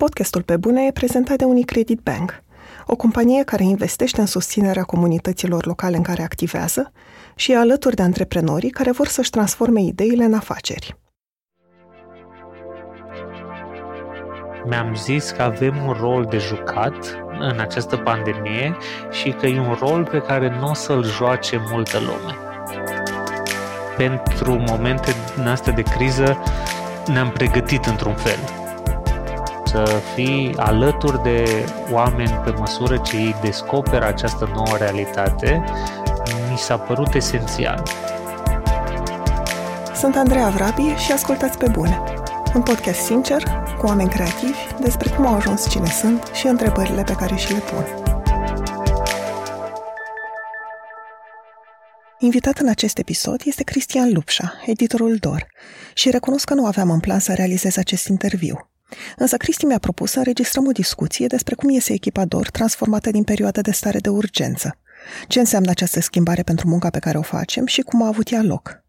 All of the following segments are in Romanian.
Podcastul Pe Bune e prezentat de Unicredit Bank, o companie care investește în susținerea comunităților locale în care activează și e alături de antreprenorii care vor să-și transforme ideile în afaceri. Mi-am zis că avem un rol de jucat în această pandemie și că e un rol pe care nu o să-l joace multă lume. Pentru momente din astea de criză ne-am pregătit într-un fel să fii alături de oameni pe măsură ce ei descoperă această nouă realitate, mi s-a părut esențial. Sunt Andreea Vrabi și ascultați pe bune. Un podcast sincer, cu oameni creativi, despre cum au ajuns cine sunt și întrebările pe care și le pun. Invitat în acest episod este Cristian Lupșa, editorul DOR, și recunosc că nu aveam în plan să realizez acest interviu. Însă Cristi mi-a propus să înregistrăm o discuție despre cum iese echipa DOR transformată din perioada de stare de urgență. Ce înseamnă această schimbare pentru munca pe care o facem și cum a avut ea loc.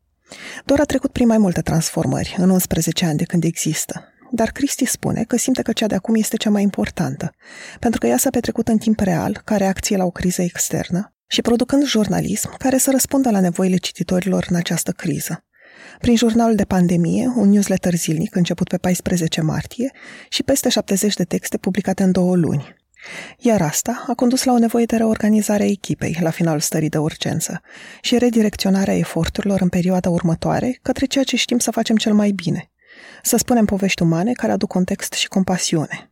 DOR a trecut prin mai multe transformări în 11 ani de când există, dar Cristi spune că simte că cea de acum este cea mai importantă, pentru că ea s-a petrecut în timp real, ca reacție la o criză externă, și producând jurnalism care să răspundă la nevoile cititorilor în această criză prin jurnalul de pandemie, un newsletter zilnic început pe 14 martie și peste 70 de texte publicate în două luni. Iar asta a condus la o nevoie de reorganizare a echipei la finalul stării de urgență și redirecționarea eforturilor în perioada următoare către ceea ce știm să facem cel mai bine. Să spunem povești umane care aduc context și compasiune.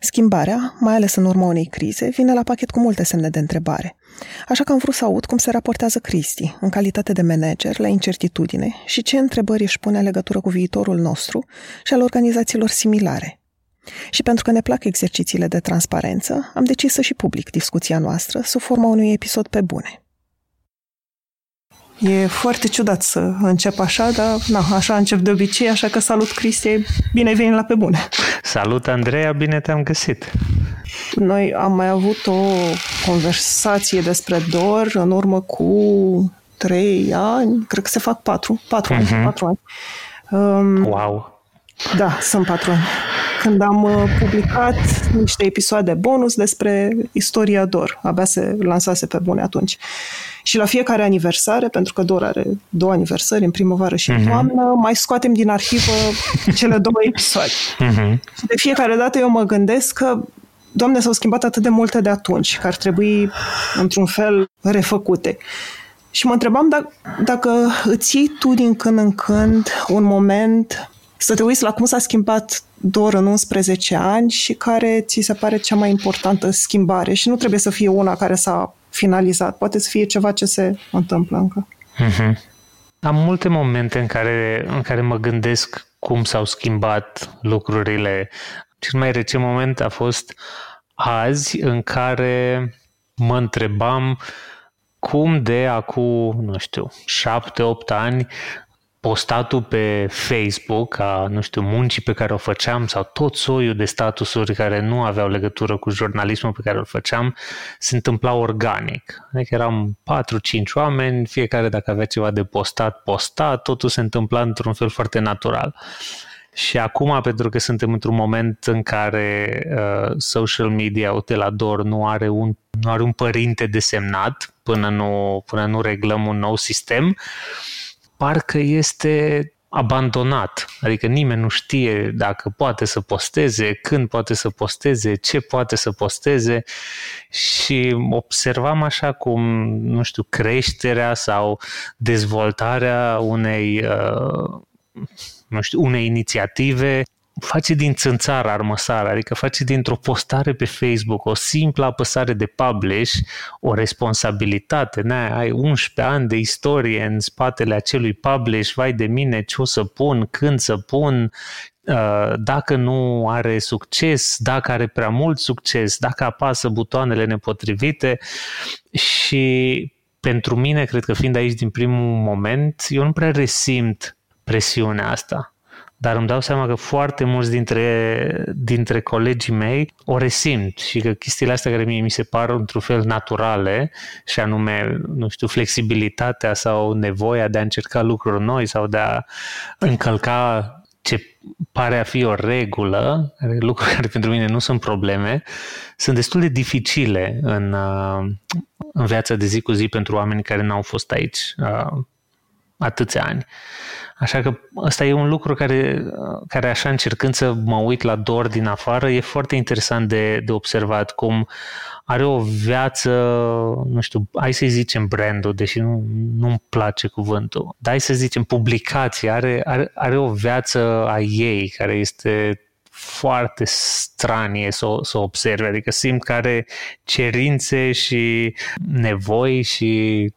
Schimbarea, mai ales în urma unei crize, vine la pachet cu multe semne de întrebare. Așa că am vrut să aud cum se raportează Cristi, în calitate de manager, la incertitudine și ce întrebări își pune în legătură cu viitorul nostru și al organizațiilor similare. Și pentru că ne plac exercițiile de transparență, am decis să și public discuția noastră sub forma unui episod pe bune. E foarte ciudat să încep așa, dar na, așa încep de obicei, așa că salut Cristi, bine ai venit la Pe Bune! Salut Andreea, bine te-am găsit! Noi am mai avut o conversație despre DOR în urmă cu trei ani, cred că se fac patru, patru uh-huh. ani, mhm. patru ani. Um, wow! Da, sunt patru ani. Când am uh, publicat niște episoade bonus despre istoria DOR. Abia se lansase pe bune atunci. Și la fiecare aniversare, pentru că DOR are două aniversări, în primăvară și în uh-huh. toamnă, mai scoatem din arhivă cele două episoade. Uh-huh. Și de fiecare dată eu mă gândesc că Doamne, s-au schimbat atât de multe de atunci, că ar trebui, într-un fel, refăcute. Și mă întrebam dacă, dacă îți iei tu din când în când un moment să te uiți la cum s-a schimbat doar în 11 ani și care ți se pare cea mai importantă schimbare. Și nu trebuie să fie una care s-a finalizat, poate să fie ceva ce se întâmplă încă. Mm-hmm. Am multe momente în care, în care mă gândesc cum s-au schimbat lucrurile. Cel mai recent moment a fost azi în care mă întrebam cum de acum, nu știu, șapte, opt ani postatul pe Facebook a, nu știu, muncii pe care o făceam sau tot soiul de statusuri care nu aveau legătură cu jurnalismul pe care îl făceam se întâmpla organic. Adică eram 4-5 oameni, fiecare dacă avea ceva de postat, posta, totul se întâmpla într-un fel foarte natural. Și acum, pentru că suntem într-un moment în care uh, social media, uite la DOR, nu are un, nu are un părinte desemnat până nu, până nu reglăm un nou sistem, uh, parcă este abandonat, adică nimeni nu știe dacă poate să posteze, când poate să posteze, ce poate să posteze. Și observam așa cum, nu știu, creșterea sau dezvoltarea unei, uh, nu știu, unei inițiative face din țânțar armăsar, adică face dintr-o postare pe Facebook o simplă apăsare de publish o responsabilitate. Na, ai 11 ani de istorie în spatele acelui publish, vai de mine ce o să pun, când să pun, uh, dacă nu are succes, dacă are prea mult succes, dacă apasă butoanele nepotrivite și pentru mine, cred că fiind aici din primul moment, eu nu prea resimt presiunea asta dar îmi dau seama că foarte mulți dintre, dintre colegii mei o resimt și că chestiile astea care mie mi se par într-un fel naturale și anume, nu știu, flexibilitatea sau nevoia de a încerca lucruri noi sau de a încălca ce pare a fi o regulă, lucruri care pentru mine nu sunt probleme, sunt destul de dificile în, uh, în viața de zi cu zi pentru oameni care n-au fost aici uh, atâția ani. Așa că ăsta e un lucru care, care așa încercând să mă uit la Dor din afară, e foarte interesant de, de observat cum are o viață, nu știu, hai să zicem brandul, deși nu, nu-mi place cuvântul, dar hai să zicem publicație, are, are, are o viață a ei care este foarte stranie să o, să o observe, adică simt că are cerințe și nevoi și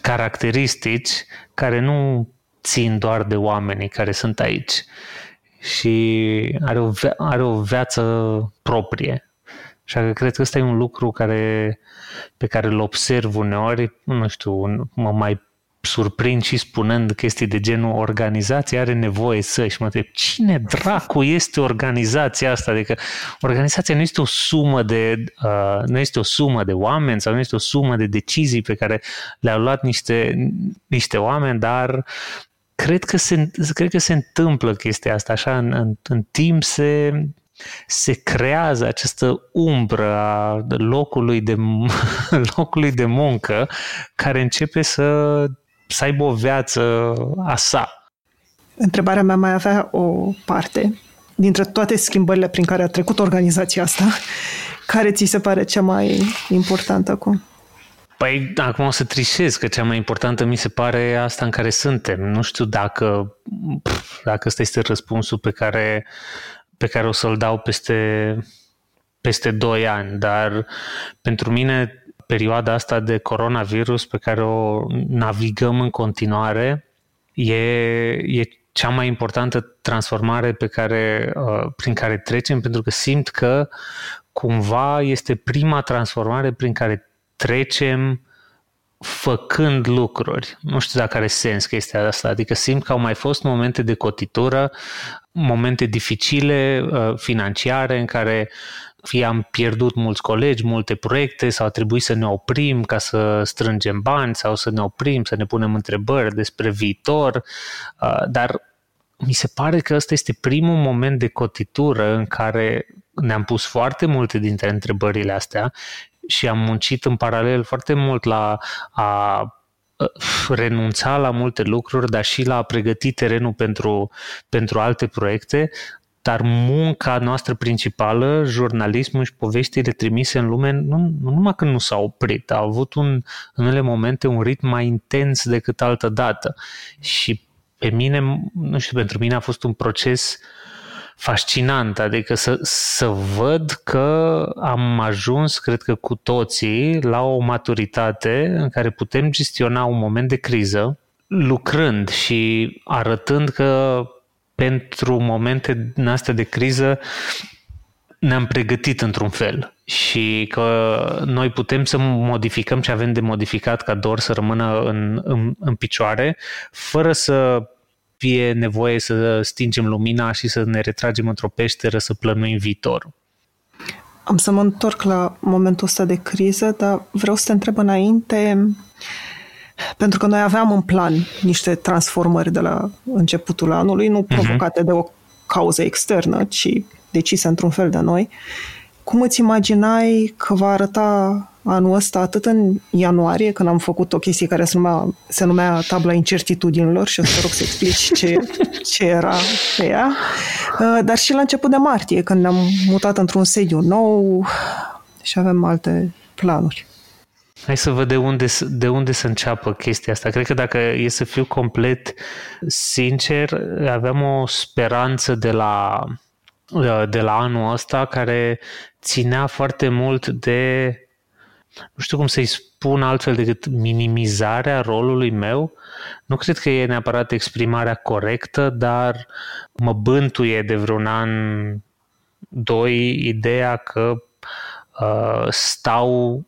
caracteristici care nu țin doar de oamenii care sunt aici și are o, are o viață proprie. Așa că cred că ăsta e un lucru care, pe care îl observ uneori, nu știu, mă mai surprind și spunând chestii de genul organizația are nevoie să și mă întreb cine dracu este organizația asta? Adică organizația nu este o sumă de uh, nu este o sumă de oameni sau nu este o sumă de decizii pe care le-au luat niște, niște oameni, dar cred că se, cred că se întâmplă chestia asta așa în, în, în timp se se creează această umbră a locului de, locului de muncă care începe să, să aibă o viață a sa. Întrebarea mea mai avea o parte. Dintre toate schimbările prin care a trecut organizația asta, care ți se pare cea mai importantă acum? Păi, acum o să trișez, că cea mai importantă mi se pare asta în care suntem. Nu știu dacă, dacă ăsta este răspunsul pe care, pe care o să-l dau peste, peste 2 ani, dar pentru mine perioada asta de coronavirus pe care o navigăm în continuare e, e cea mai importantă transformare pe care, uh, prin care trecem, pentru că simt că cumva este prima transformare prin care trecem făcând lucruri. Nu știu dacă are sens chestia asta, adică simt că au mai fost momente de cotitură, momente dificile uh, financiare în care fie am pierdut mulți colegi, multe proiecte sau a trebuit să ne oprim ca să strângem bani sau să ne oprim, să ne punem întrebări despre viitor, uh, dar mi se pare că ăsta este primul moment de cotitură în care ne-am pus foarte multe dintre întrebările astea și am muncit în paralel foarte mult la a renunța la multe lucruri, dar și la a pregăti terenul pentru, pentru alte proiecte, dar munca noastră principală, jurnalismul și poveștile trimise în lume, nu, nu numai că nu s-au oprit, au avut un, în unele momente un ritm mai intens decât altă dată. Și pe mine, nu știu, pentru mine a fost un proces uh, fascinant, adică să, să văd că am ajuns, cred că cu toții, la o maturitate în care putem gestiona un moment de criză, lucrând și arătând că pentru momente din astea de criză ne-am pregătit într-un fel și că noi putem să modificăm ce avem de modificat ca doar să rămână în, în, în picioare, fără să fie nevoie să stingem lumina și să ne retragem într-o peșteră să plănuim viitorul. Am să mă întorc la momentul ăsta de criză, dar vreau să te întreb înainte, pentru că noi aveam în plan niște transformări de la începutul anului, nu mhm. provocate uh-huh. de o cauză externă, ci decise într-un fel de noi. Cum îți imaginai că va arăta anul ăsta, atât în ianuarie, când am făcut o chestie care se numea, se numea tabla incertitudinilor și o să rog să explici ce, ce era pe ea, uh, dar și la început de martie, când ne-am mutat într-un sediu nou și avem alte planuri. Hai să văd de unde, de unde să înceapă chestia asta. Cred că dacă e să fiu complet sincer, aveam o speranță de la, de la anul ăsta care ținea foarte mult de nu știu cum să-i spun altfel decât minimizarea rolului meu. Nu cred că e neapărat exprimarea corectă, dar mă bântuie de vreun an, doi, ideea că uh, stau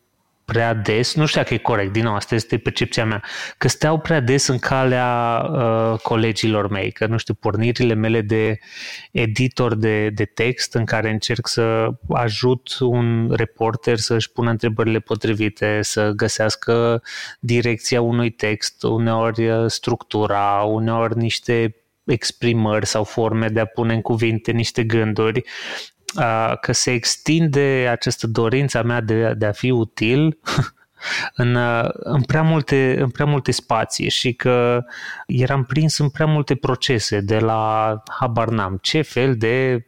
prea des, nu știu dacă e corect, din nou, asta este percepția mea, că steau prea des în calea uh, colegilor mei, că nu știu, pornirile mele de editor de, de text în care încerc să ajut un reporter să-și pună întrebările potrivite, să găsească direcția unui text, uneori uh, structura, uneori niște exprimări sau forme de a pune în cuvinte niște gânduri, că se extinde această dorință mea de, de a fi util în, în, prea multe, în prea multe spații și că eram prins în prea multe procese de la habar n-am ce fel de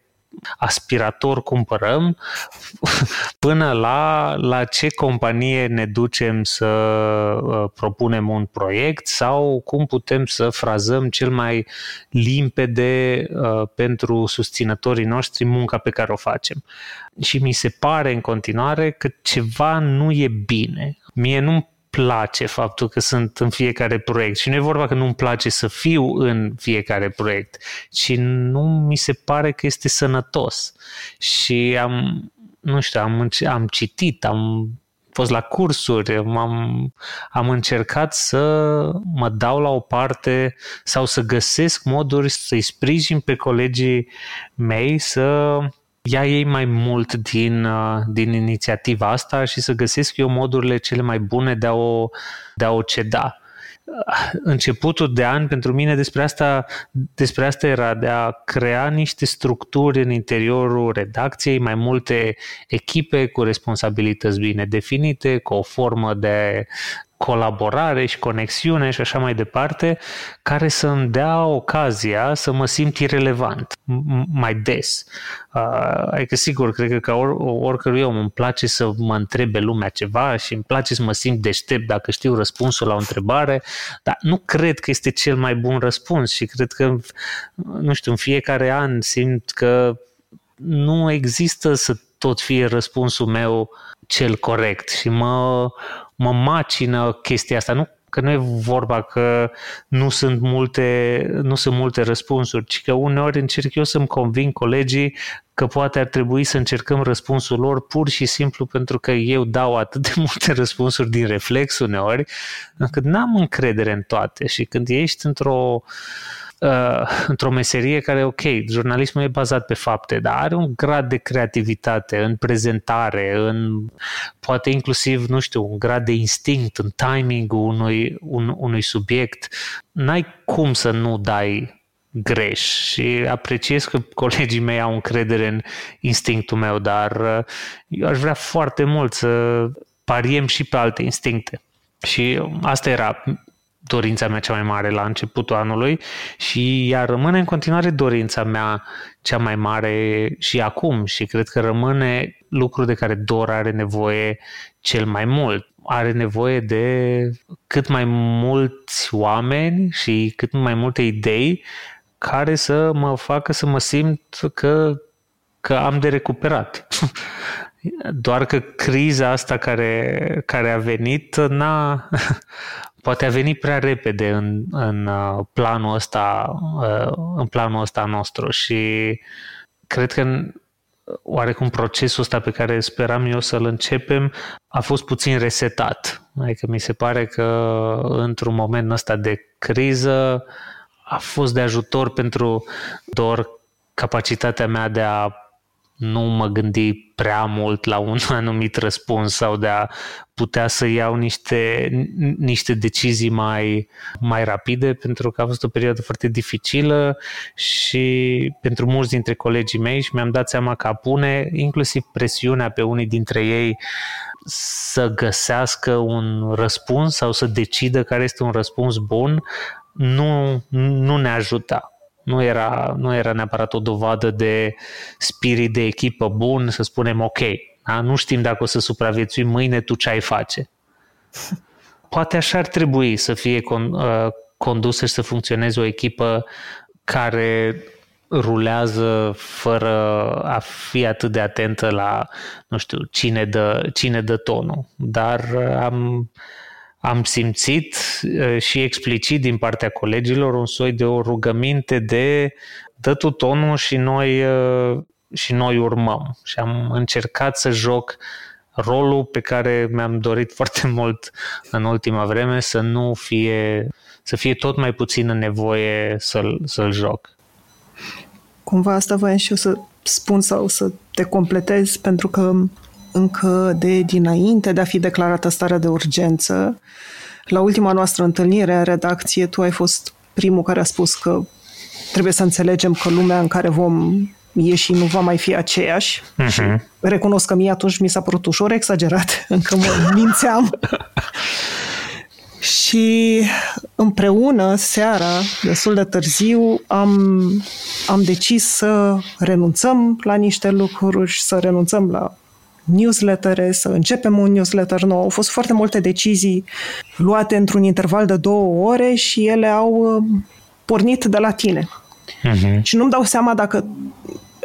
aspirator cumpărăm până la, la ce companie ne ducem să uh, propunem un proiect sau cum putem să frazăm cel mai limpede uh, pentru susținătorii noștri munca pe care o facem. Și mi se pare în continuare că ceva nu e bine. Mie nu place faptul că sunt în fiecare proiect. Și nu e vorba că nu-mi place să fiu în fiecare proiect, ci nu mi se pare că este sănătos. Și am, nu știu, am, am citit, am fost la cursuri, am, am încercat să mă dau la o parte sau să găsesc moduri să-i sprijin pe colegii mei să ia ei mai mult din, uh, din inițiativa asta și să găsesc eu modurile cele mai bune de a o, de a o ceda. Începutul de an pentru mine despre asta, despre asta era de a crea niște structuri în interiorul redacției, mai multe echipe cu responsabilități bine definite, cu o formă de colaborare și conexiune și așa mai departe, care să îmi dea ocazia să mă simt irelevant mai des. Uh, adică sigur, cred că ca or, oricărui om îmi place să mă întrebe lumea ceva și îmi place să mă simt deștept dacă știu răspunsul la o întrebare, dar nu cred că este cel mai bun răspuns și cred că, nu știu, în fiecare an simt că nu există să tot fie răspunsul meu cel corect și mă, mă macină chestia asta. Nu că nu e vorba că nu sunt multe, nu sunt multe răspunsuri, ci că uneori încerc eu să-mi conving colegii că poate ar trebui să încercăm răspunsul lor pur și simplu pentru că eu dau atât de multe răspunsuri din reflex uneori, încât n-am încredere în toate și când ești într-o uh, într-o meserie care, ok, jurnalismul e bazat pe fapte, dar are un grad de creativitate în prezentare, în poate inclusiv, nu știu, un grad de instinct în timingul unui, un, unui subiect. N-ai cum să nu dai greș și apreciez că colegii mei au încredere în instinctul meu, dar uh, eu aș vrea foarte mult să pariem și pe alte instincte. Și asta era dorința mea cea mai mare la începutul anului și ea rămâne în continuare dorința mea cea mai mare și acum și cred că rămâne lucru de care Dor are nevoie cel mai mult. Are nevoie de cât mai mulți oameni și cât mai multe idei care să mă facă să mă simt că, că am de recuperat. Doar că criza asta care, care a venit n-a, poate a venit prea repede în, în uh, planul ăsta, uh, în planul ăsta nostru și cred că oarecum procesul ăsta pe care speram eu să-l începem a fost puțin resetat. Adică mi se pare că într-un moment ăsta de criză a fost de ajutor pentru doar capacitatea mea de a nu mă gândi prea mult la un anumit răspuns sau de a putea să iau niște, niște decizii mai, mai rapide, pentru că a fost o perioadă foarte dificilă și pentru mulți dintre colegii mei și mi-am dat seama că a pune inclusiv presiunea pe unii dintre ei să găsească un răspuns sau să decidă care este un răspuns bun, nu, nu ne ajuta nu era, nu era neapărat o dovadă de spirit de echipă bun, să spunem ok, da? nu știm dacă o să supraviețuim mâine, tu ce ai face. Poate așa ar trebui să fie con, uh, condusă și să funcționeze o echipă care rulează fără a fi atât de atentă la, nu știu, cine dă, cine dă tonul. Dar uh, am, am simțit și explicit din partea colegilor un soi de o rugăminte de dă tu tonul și noi, și noi urmăm. Și am încercat să joc rolul pe care mi-am dorit foarte mult în ultima vreme să nu fie, să fie tot mai puțină nevoie să-l, să-l joc. Cumva asta voiam și eu să spun sau să te completez pentru că încă de dinainte de a fi declarată starea de urgență. La ultima noastră întâlnire în redacție, tu ai fost primul care a spus că trebuie să înțelegem că lumea în care vom ieși nu va mai fi aceeași. Uh-huh. Și recunosc că mie atunci mi s-a părut ușor exagerat, încă mă mințeam. și împreună, seara, destul de târziu, am, am decis să renunțăm la niște lucruri, să renunțăm la newslettere, să începem un newsletter nou. Au fost foarte multe decizii luate într-un interval de două ore și ele au uh, pornit de la tine. Uh-huh. Și nu-mi dau seama dacă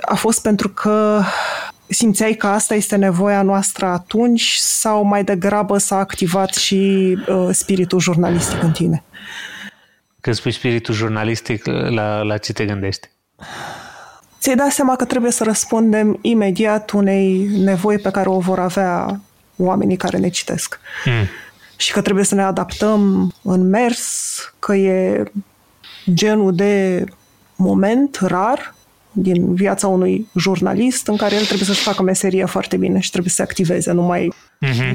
a fost pentru că simțeai că asta este nevoia noastră atunci sau mai degrabă s-a activat și uh, spiritul jurnalistic în tine? Când spui spiritul jurnalistic, la, la ce te gândești? Ți-ai dat seama că trebuie să răspundem imediat unei nevoi pe care o vor avea oamenii care ne citesc. Mm. Și că trebuie să ne adaptăm în mers, că e genul de moment rar din viața unui jurnalist în care el trebuie să-și facă meseria foarte bine și trebuie să se activeze, nu mai... Mm-hmm.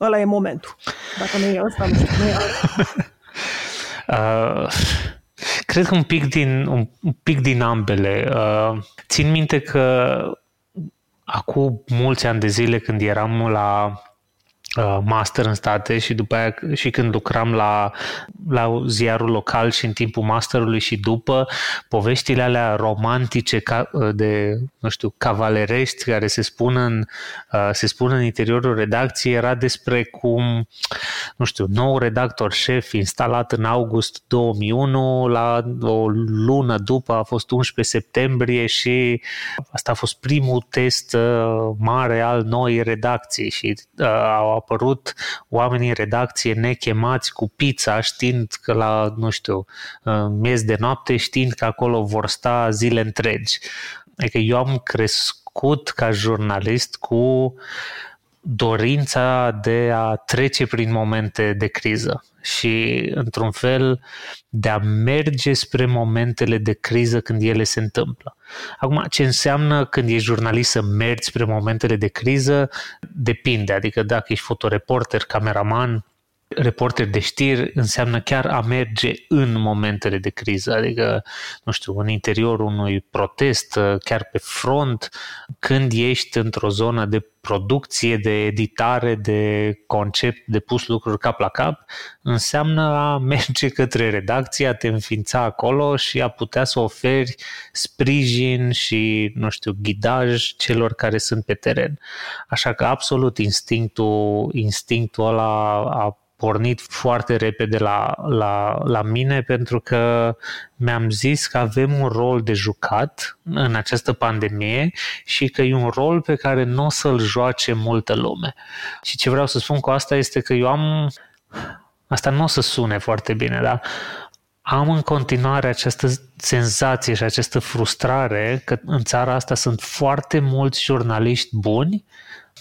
Ăla e momentul. Dacă nu e ăsta, nu știu, nu e uh, Cred că un pic din, un, un pic din ambele. Uh, țin minte că acum mulți ani de zile când eram la Uh, master în state și după aia și când lucram la, la ziarul local și în timpul masterului și după, poveștile alea romantice ca, uh, de, nu știu, cavalerești care se spun în, uh, se spun în interiorul redacției era despre cum, nu știu, nou redactor șef instalat în august 2001, la o lună după a fost 11 septembrie și asta a fost primul test mare al noii redacții și uh, au apărut oamenii în redacție nechemați cu pizza, știind că la, nu știu, miez de noapte, știind că acolo vor sta zile întregi. Adică eu am crescut ca jurnalist cu dorința de a trece prin momente de criză și, într-un fel, de a merge spre momentele de criză când ele se întâmplă. Acum, ce înseamnă când ești jurnalist să mergi spre momentele de criză, depinde. Adică dacă ești fotoreporter, cameraman, reporter de știri înseamnă chiar a merge în momentele de criză, adică, nu știu, în interiorul unui protest, chiar pe front, când ești într-o zonă de producție, de editare, de concept, de pus lucruri cap la cap, înseamnă a merge către redacție, a te înființa acolo și a putea să oferi sprijin și, nu știu, ghidaj celor care sunt pe teren. Așa că absolut instinctul, instinctul ăla a pornit foarte repede la, la, la mine pentru că mi-am zis că avem un rol de jucat în această pandemie și că e un rol pe care nu o să-l joace multă lume. Și ce vreau să spun cu asta este că eu am... Asta nu o să sune foarte bine, dar am în continuare această senzație și această frustrare că în țara asta sunt foarte mulți jurnaliști buni,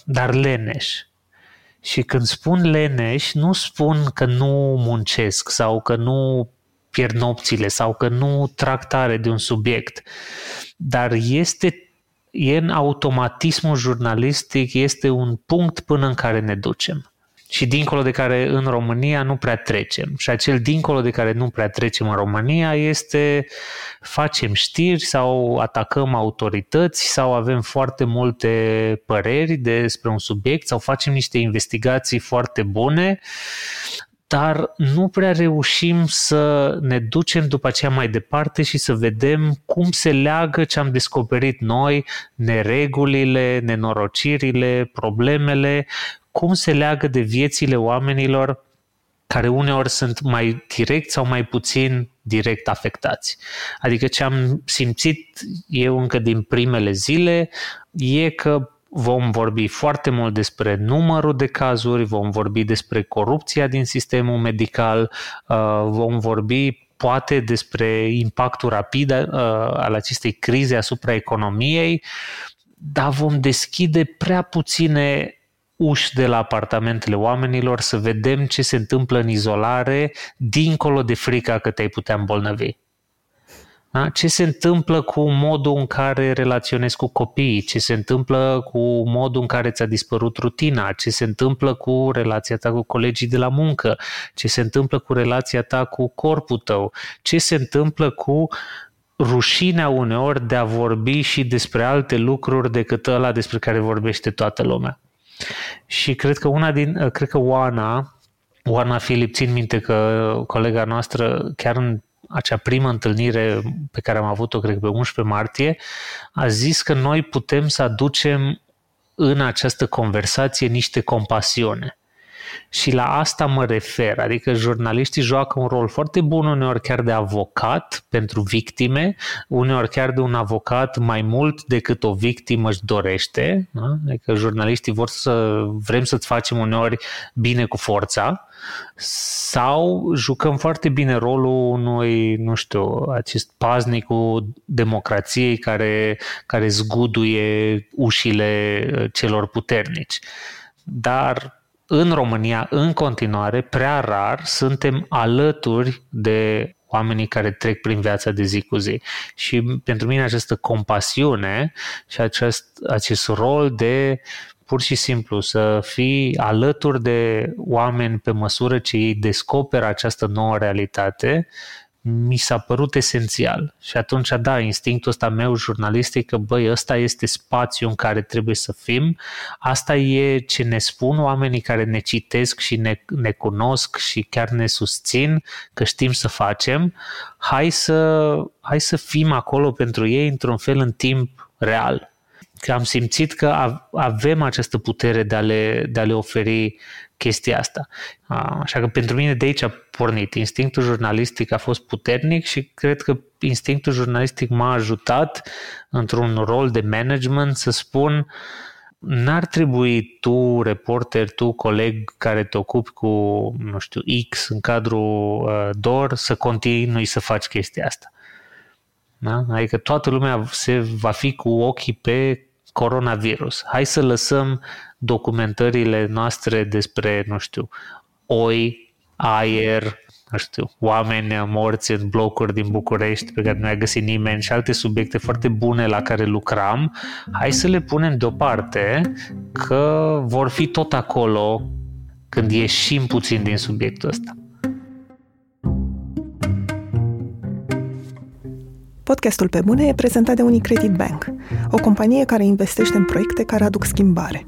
dar leneși și când spun leneși, nu spun că nu muncesc sau că nu pierd nopțile sau că nu tractare de un subiect, dar este e în automatismul jurnalistic, este un punct până în care ne ducem și dincolo de care în România nu prea trecem. Și acel dincolo de care nu prea trecem în România este facem știri sau atacăm autorități sau avem foarte multe păreri despre un subiect sau facem niște investigații foarte bune, dar nu prea reușim să ne ducem după aceea mai departe și să vedem cum se leagă ce am descoperit noi, neregulile, nenorocirile, problemele, cum se leagă de viețile oamenilor care uneori sunt mai direct sau mai puțin direct afectați. Adică ce am simțit eu încă din primele zile e că vom vorbi foarte mult despre numărul de cazuri, vom vorbi despre corupția din sistemul medical, uh, vom vorbi poate despre impactul rapid uh, al acestei crize asupra economiei, dar vom deschide prea puține uși de la apartamentele oamenilor să vedem ce se întâmplă în izolare dincolo de frica că te-ai putea îmbolnăvi. Da? Ce se întâmplă cu modul în care relaționezi cu copiii, ce se întâmplă cu modul în care ți-a dispărut rutina, ce se întâmplă cu relația ta cu colegii de la muncă, ce se întâmplă cu relația ta cu corpul tău, ce se întâmplă cu rușinea uneori de a vorbi și despre alte lucruri decât ăla despre care vorbește toată lumea. Și cred că una din, cred că Oana, Oana Filip, țin minte că colega noastră chiar în acea primă întâlnire pe care am avut-o, cred că pe 11 martie, a zis că noi putem să aducem în această conversație niște compasiune. Și la asta mă refer, adică jurnaliștii joacă un rol foarte bun uneori chiar de avocat pentru victime, uneori chiar de un avocat mai mult decât o victimă își dorește, da? adică jurnaliștii vor să vrem să-ți facem uneori bine cu forța, sau jucăm foarte bine rolul unui, nu știu, acest paznic cu democrației care, care zguduie ușile celor puternici. Dar în România, în continuare, prea rar suntem alături de oamenii care trec prin viața de zi cu zi. Și pentru mine această compasiune și acest, acest rol de pur și simplu să fii alături de oameni pe măsură ce ei descoperă această nouă realitate, mi s-a părut esențial. Și atunci, da, instinctul ăsta meu jurnalistic că, băi, ăsta este spațiul în care trebuie să fim, asta e ce ne spun oamenii care ne citesc și ne, ne cunosc și chiar ne susțin că știm să facem, hai să, hai să fim acolo pentru ei într-un fel în timp real. Că am simțit că avem această putere de a le, de a le oferi chestia asta. Așa că pentru mine de aici a pornit. Instinctul jurnalistic a fost puternic și cred că instinctul jurnalistic m-a ajutat într-un rol de management să spun n-ar trebui tu, reporter, tu, coleg care te ocupi cu, nu știu, X în cadrul uh, DOR, să continui să faci chestia asta. Da? Adică toată lumea se va fi cu ochii pe coronavirus. Hai să lăsăm documentările noastre despre, nu știu, oi, aer, nu știu, oameni morți în blocuri din București pe care nu a găsit nimeni și alte subiecte foarte bune la care lucram, hai să le punem deoparte că vor fi tot acolo când ieșim puțin din subiectul ăsta. Podcastul Pe Bune e prezentat de Unicredit Bank, o companie care investește în proiecte care aduc schimbare.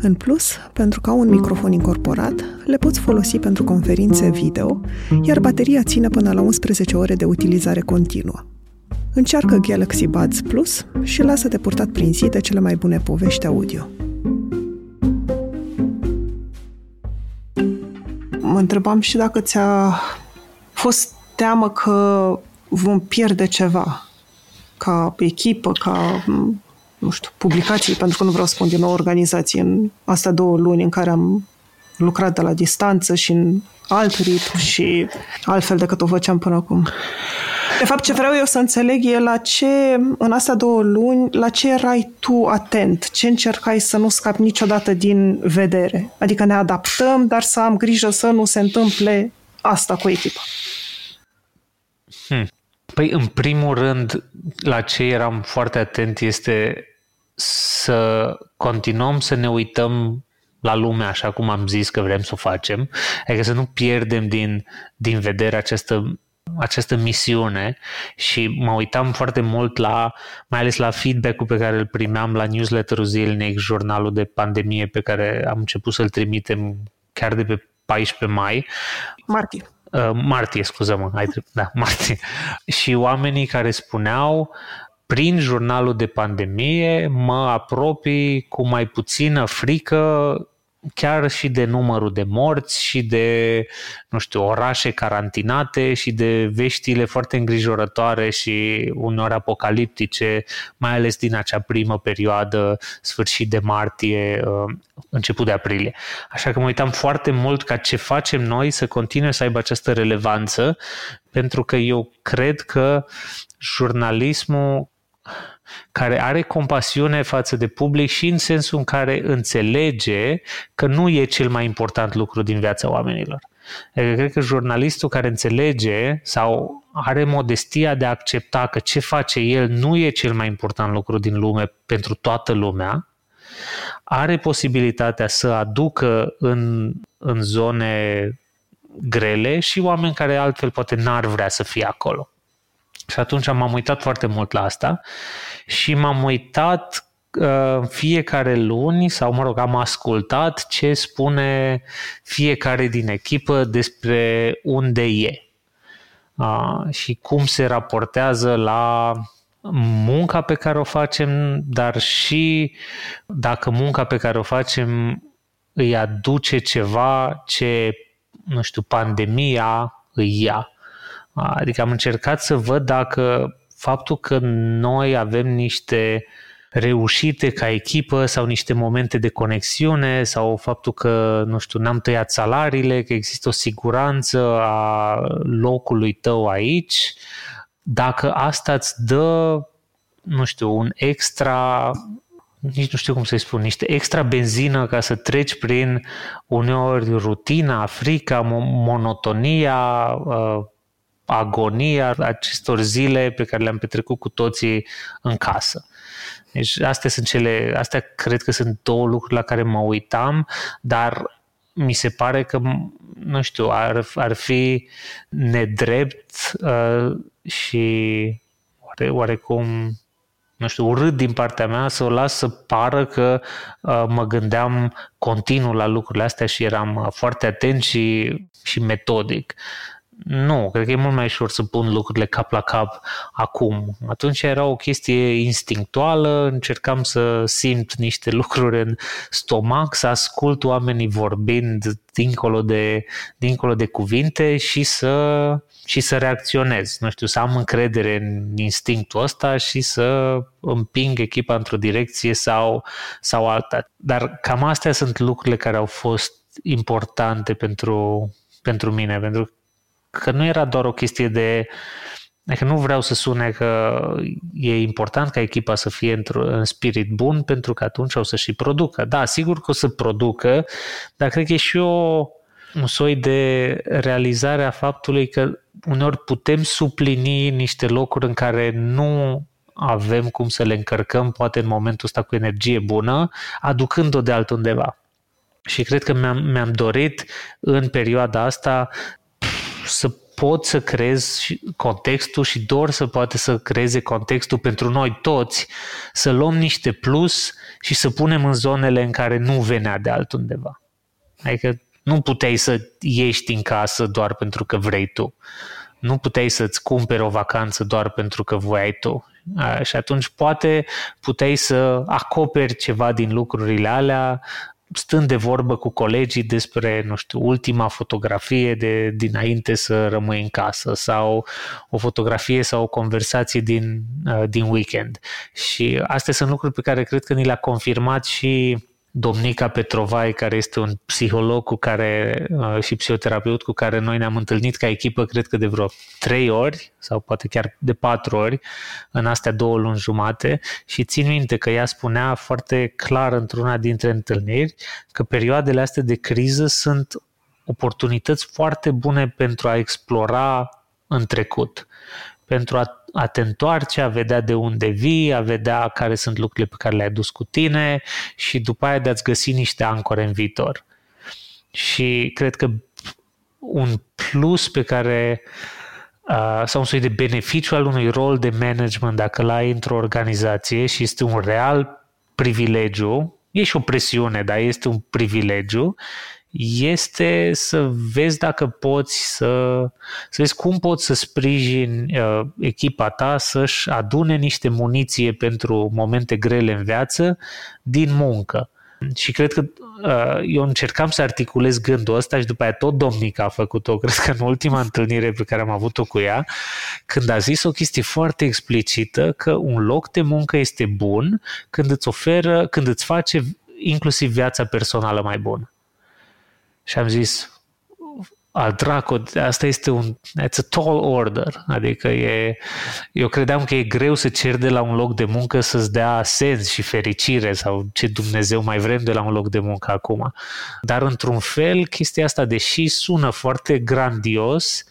în plus, pentru că au un microfon incorporat, le poți folosi pentru conferințe video, iar bateria ține până la 11 ore de utilizare continuă. Încearcă Galaxy Buds Plus și lasă-te purtat prin zi de cele mai bune povești audio. Mă întrebam și dacă ți-a fost teamă că vom pierde ceva ca echipă, ca nu știu, publicații, pentru că nu vreau să spun din nou organizații, în astea două luni în care am lucrat de la distanță și în alt ritm și altfel decât o făceam până acum. De fapt, ce vreau eu să înțeleg e la ce, în astea două luni, la ce erai tu atent, ce încercai să nu scapi niciodată din vedere. Adică ne adaptăm, dar să am grijă să nu se întâmple asta cu echipa. Hmm. Păi, în primul rând, la ce eram foarte atent este să continuăm să ne uităm la lume așa cum am zis că vrem să o facem, adică să nu pierdem din, din vedere această această misiune și mă uitam foarte mult la, mai ales la feedback-ul pe care îl primeam la newsletter-ul zilnic, jurnalul de pandemie pe care am început să-l trimitem chiar de pe 14 mai. Martie. Uh, martie, scuză-mă, ai da, martie. Și oamenii care spuneau prin jurnalul de pandemie mă apropii cu mai puțină frică chiar și de numărul de morți și de, nu știu, orașe carantinate și de veștile foarte îngrijorătoare și uneori apocaliptice, mai ales din acea primă perioadă, sfârșit de martie, uh, început de aprilie. Așa că mă uitam foarte mult ca ce facem noi să continue să aibă această relevanță, pentru că eu cred că jurnalismul care are compasiune față de public și în sensul în care înțelege că nu e cel mai important lucru din viața oamenilor. Adică cred că jurnalistul care înțelege sau are modestia de a accepta că ce face el nu e cel mai important lucru din lume pentru toată lumea, are posibilitatea să aducă în, în zone grele și oameni care altfel poate n-ar vrea să fie acolo. Și atunci m-am uitat foarte mult la asta și m-am uitat uh, fiecare luni sau, mă rog, am ascultat ce spune fiecare din echipă despre unde e uh, și cum se raportează la munca pe care o facem, dar și dacă munca pe care o facem îi aduce ceva ce, nu știu, pandemia îi ia. Adică am încercat să văd dacă faptul că noi avem niște reușite ca echipă sau niște momente de conexiune sau faptul că, nu știu, n-am tăiat salariile, că există o siguranță a locului tău aici, dacă asta îți dă, nu știu, un extra nici nu știu cum să-i spun, niște extra benzină ca să treci prin uneori rutina, frica, monotonia, uh, agonia acestor zile pe care le-am petrecut cu toții în casă. Deci astea sunt cele, astea cred că sunt două lucruri la care mă uitam, dar mi se pare că, nu știu, ar, ar fi nedrept uh, și oare, oarecum nu știu, urât din partea mea să o las să pară că uh, mă gândeam continuu la lucrurile astea și eram uh, foarte atent și, și metodic. Nu, cred că e mult mai ușor să pun lucrurile cap la cap acum. Atunci era o chestie instinctuală, încercam să simt niște lucruri în stomac, să ascult oamenii vorbind dincolo de, dincolo de cuvinte și să, și să reacționez. Nu știu, să am încredere în instinctul ăsta și să împing echipa într-o direcție sau, sau alta. Dar cam astea sunt lucrurile care au fost importante pentru, pentru mine, pentru că nu era doar o chestie de Adică nu vreau să sune că e important ca echipa să fie într-un spirit bun pentru că atunci o să și producă. Da, sigur că o să producă, dar cred că e și o, un soi de realizare a faptului că uneori putem suplini niște locuri în care nu avem cum să le încărcăm, poate în momentul ăsta cu energie bună, aducând-o de altundeva. Și cred că mi-am, mi-am dorit în perioada asta să pot să creez contextul și doar să poate să creeze contextul pentru noi toți, să luăm niște plus și să punem în zonele în care nu venea de altundeva. Adică nu puteai să ieși din casă doar pentru că vrei tu. Nu puteai să-ți cumperi o vacanță doar pentru că voiai tu. Și atunci poate puteai să acoperi ceva din lucrurile alea stând de vorbă cu colegii despre, nu știu, ultima fotografie de dinainte să rămâi în casă sau o fotografie sau o conversație din, uh, din weekend. Și astea sunt lucruri pe care cred că ni le-a confirmat și Domnica Petrovai, care este un psiholog cu care, uh, și psihoterapeut cu care noi ne-am întâlnit ca echipă, cred că de vreo trei ori sau poate chiar de patru ori în astea două luni jumate. Și țin minte că ea spunea foarte clar într-una dintre întâlniri că perioadele astea de criză sunt oportunități foarte bune pentru a explora în trecut, pentru a a te întoarce, a vedea de unde vii, a vedea care sunt lucrurile pe care le-ai dus cu tine și după aia de a-ți găsi niște ancore în viitor. Și cred că un plus pe care uh, sau un soi de beneficiu al unui rol de management dacă l-ai într-o organizație și este un real privilegiu, e și o presiune, dar este un privilegiu, este să vezi dacă poți să, să vezi cum poți să sprijini uh, echipa ta să-și adune niște muniție pentru momente grele în viață din muncă. Și cred că uh, eu încercam să articulez gândul ăsta și după aia tot Domnica a făcut-o, cred că în ultima întâlnire pe care am avut-o cu ea, când a zis o chestie foarte explicită că un loc de muncă este bun când îți oferă, când îți face inclusiv viața personală mai bună. Și am zis, al dracu, asta este un, it's a tall order, adică e, eu credeam că e greu să cer de la un loc de muncă să-ți dea sens și fericire sau ce Dumnezeu mai vrem de la un loc de muncă acum. Dar într-un fel, chestia asta, deși sună foarte grandios,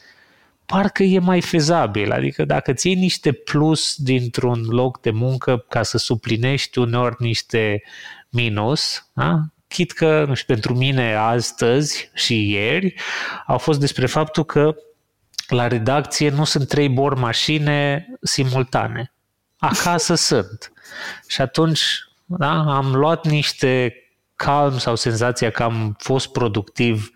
parcă e mai fezabil, adică dacă ții niște plus dintr-un loc de muncă ca să suplinești uneori niște minus, da? Chit că, nu știu, pentru mine astăzi și ieri au fost despre faptul că la redacție nu sunt trei bor mașine simultane. Acasă sunt. Și atunci da, am luat niște calm sau senzația că am fost productiv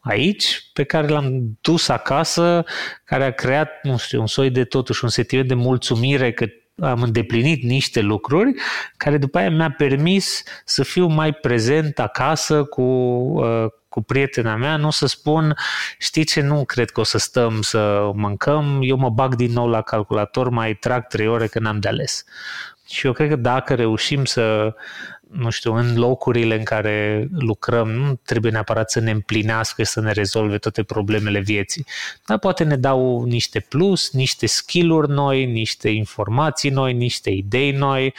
aici, pe care l-am dus acasă, care a creat, nu știu, un soi de totuși un sentiment de mulțumire că am îndeplinit niște lucruri care după aia mi-a permis să fiu mai prezent acasă cu, uh, cu prietena mea, nu să spun, știi ce, nu cred că o să stăm să mâncăm, eu mă bag din nou la calculator, mai trag trei ore că n-am de ales. Și eu cred că dacă reușim să nu știu, în locurile în care lucrăm, nu trebuie neapărat să ne împlinească și să ne rezolve toate problemele vieții, dar poate ne dau niște plus, niște skill-uri noi, niște informații noi, niște idei noi.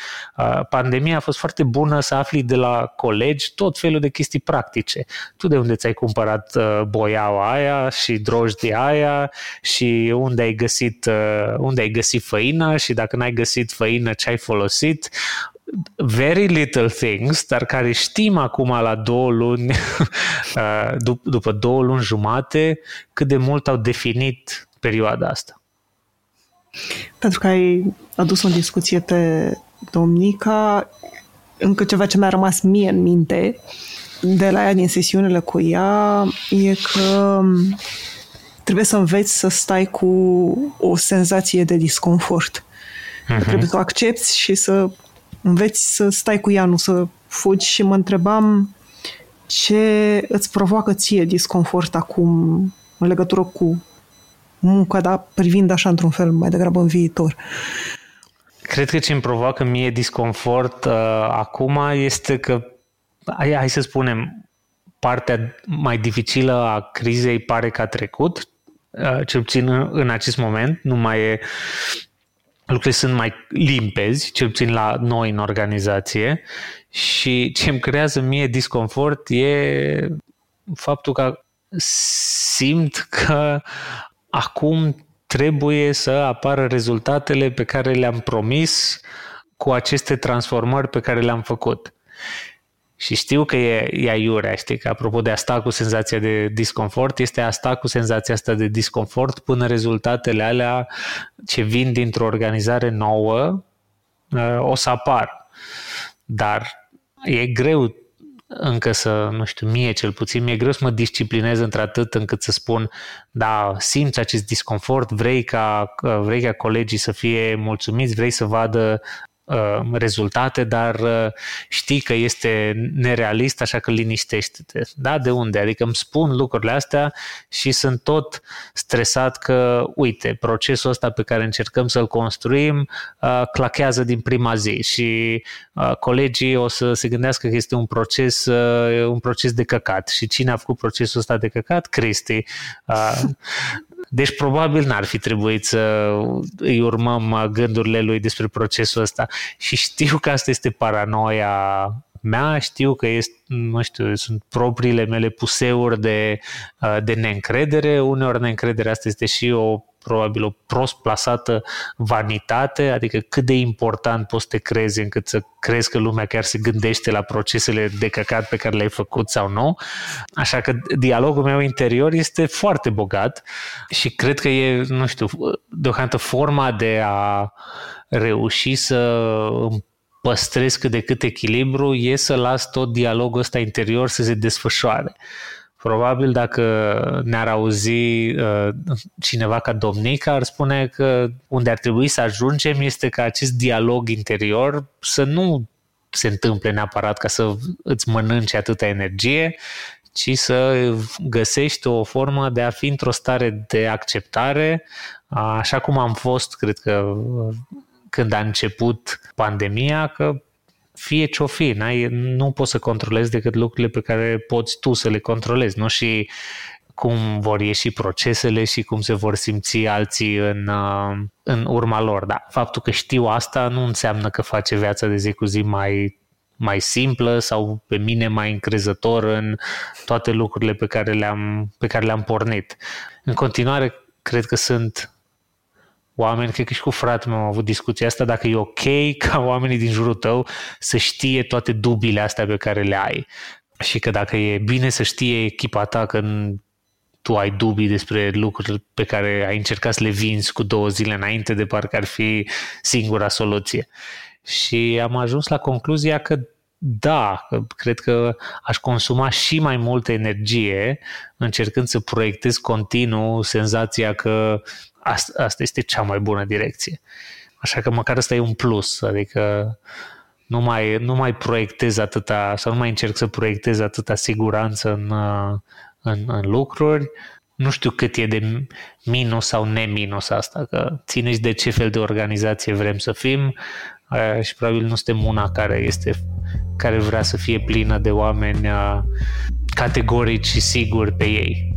Pandemia a fost foarte bună să afli de la colegi tot felul de chestii practice. Tu de unde ți-ai cumpărat boiaua aia și drojdia aia și unde ai găsit, unde ai găsit făină și dacă n-ai găsit făină, ce ai folosit very little things, dar care știm acum la două luni, uh, după două luni jumate, cât de mult au definit perioada asta. Pentru că ai adus o discuție pe Domnica, încă ceva ce mi-a rămas mie în minte de la ea din sesiunile cu ea e că trebuie să înveți să stai cu o senzație de disconfort. Uh-huh. Trebuie să o accepti și să înveți să stai cu ea, nu să fugi și mă întrebam ce îți provoacă ție disconfort acum în legătură cu munca, dar privind așa într-un fel mai degrabă în viitor. Cred că ce îmi provoacă mie disconfort uh, acum este că, hai, hai să spunem, partea mai dificilă a crizei pare că a trecut, uh, cel puțin în, în acest moment, nu mai e lucrurile sunt mai limpezi, cel puțin la noi în organizație și ce îmi creează mie disconfort e faptul că simt că acum trebuie să apară rezultatele pe care le-am promis cu aceste transformări pe care le-am făcut. Și știu că e, e aiurea, știi, că apropo de a sta cu senzația de disconfort, este a sta cu senzația asta de disconfort până rezultatele alea ce vin dintr-o organizare nouă uh, o să apar. Dar e greu încă să, nu știu, mie cel puțin, mi-e greu să mă disciplinez într-atât încât să spun, da, simți acest disconfort, vrei ca, uh, vrei ca colegii să fie mulțumiți, vrei să vadă Uh, rezultate, dar uh, știi că este nerealist, așa că liniștește-te. Da? De unde? Adică îmi spun lucrurile astea și sunt tot stresat că, uite, procesul ăsta pe care încercăm să-l construim uh, clachează din prima zi și colegii o să se gândească că este un proces, un proces de căcat. Și cine a făcut procesul ăsta de căcat? Cristi. Deci probabil n-ar fi trebuit să îi urmăm gândurile lui despre procesul ăsta. Și știu că asta este paranoia mea, știu că este, nu știu, sunt propriile mele puseuri de, de neîncredere. Uneori neîncrederea asta este și o probabil o prost plasată vanitate, adică cât de important poți să te crezi încât să crezi că lumea chiar se gândește la procesele de căcat pe care le-ai făcut sau nu. Așa că dialogul meu interior este foarte bogat și cred că e, nu știu, deocamdată forma de a reuși să păstrez cât de cât echilibru e să las tot dialogul ăsta interior să se desfășoare. Probabil dacă ne-ar auzi uh, cineva ca Domnica, ar spune că unde ar trebui să ajungem este ca acest dialog interior să nu se întâmple neapărat ca să îți mănânce atâta energie, ci să găsești o formă de a fi într-o stare de acceptare, așa cum am fost, cred că, când a început pandemia, că fie ce-o fi, n-ai, nu poți să controlezi decât lucrurile pe care poți tu să le controlezi, nu și cum vor ieși procesele și cum se vor simți alții în, uh, în urma lor. Dar faptul că știu asta nu înseamnă că face viața de zi cu zi mai, mai simplă sau pe mine mai încrezător în toate lucrurile pe care le-am, pe care le-am pornit. În continuare, cred că sunt oameni, cred că și cu fratele meu am avut discuția asta, dacă e ok ca oamenii din jurul tău să știe toate dubile astea pe care le ai. Și că dacă e bine să știe echipa ta că tu ai dubii despre lucruri pe care ai încercat să le vinzi cu două zile înainte de parcă ar fi singura soluție. Și am ajuns la concluzia că da, cred că aș consuma și mai multă energie încercând să proiectez continuu senzația că asta, asta este cea mai bună direcție. Așa că măcar asta e un plus, adică nu mai, nu mai proiectez atâta, sau nu mai încerc să proiectez atâta siguranță în, în, în lucruri. Nu știu cât e de minus sau neminus asta, că ține și de ce fel de organizație vrem să fim și probabil nu suntem una care este care vrea să fie plină de oameni categorici și siguri pe ei.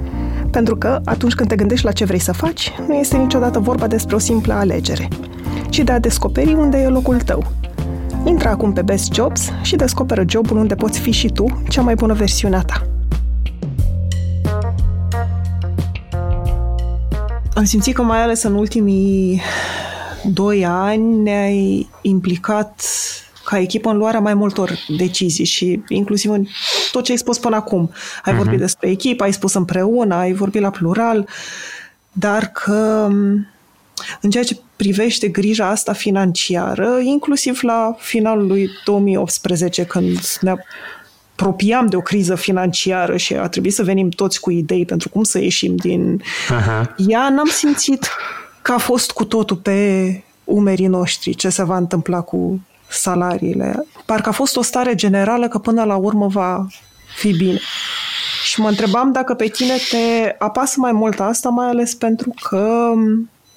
pentru că, atunci când te gândești la ce vrei să faci, nu este niciodată vorba despre o simplă alegere, ci de a descoperi unde e locul tău. Intră acum pe Best Jobs și descoperă jobul unde poți fi și tu cea mai bună versiune a ta. Am simțit că mai ales în ultimii doi ani ne-ai implicat ca echipă în luarea mai multor decizii și inclusiv în tot ce ai spus până acum. Ai uh-huh. vorbit despre echipă, ai spus împreună, ai vorbit la plural, dar că în ceea ce privește grija asta financiară, inclusiv la finalul lui 2018, când ne apropiam de o criză financiară și a trebuit să venim toți cu idei pentru cum să ieșim din uh-huh. ea, n-am simțit că a fost cu totul pe umerii noștri ce se va întâmpla cu salariile. Parcă a fost o stare generală că până la urmă va fi bine. Și mă întrebam dacă pe tine te apasă mai mult asta, mai ales pentru că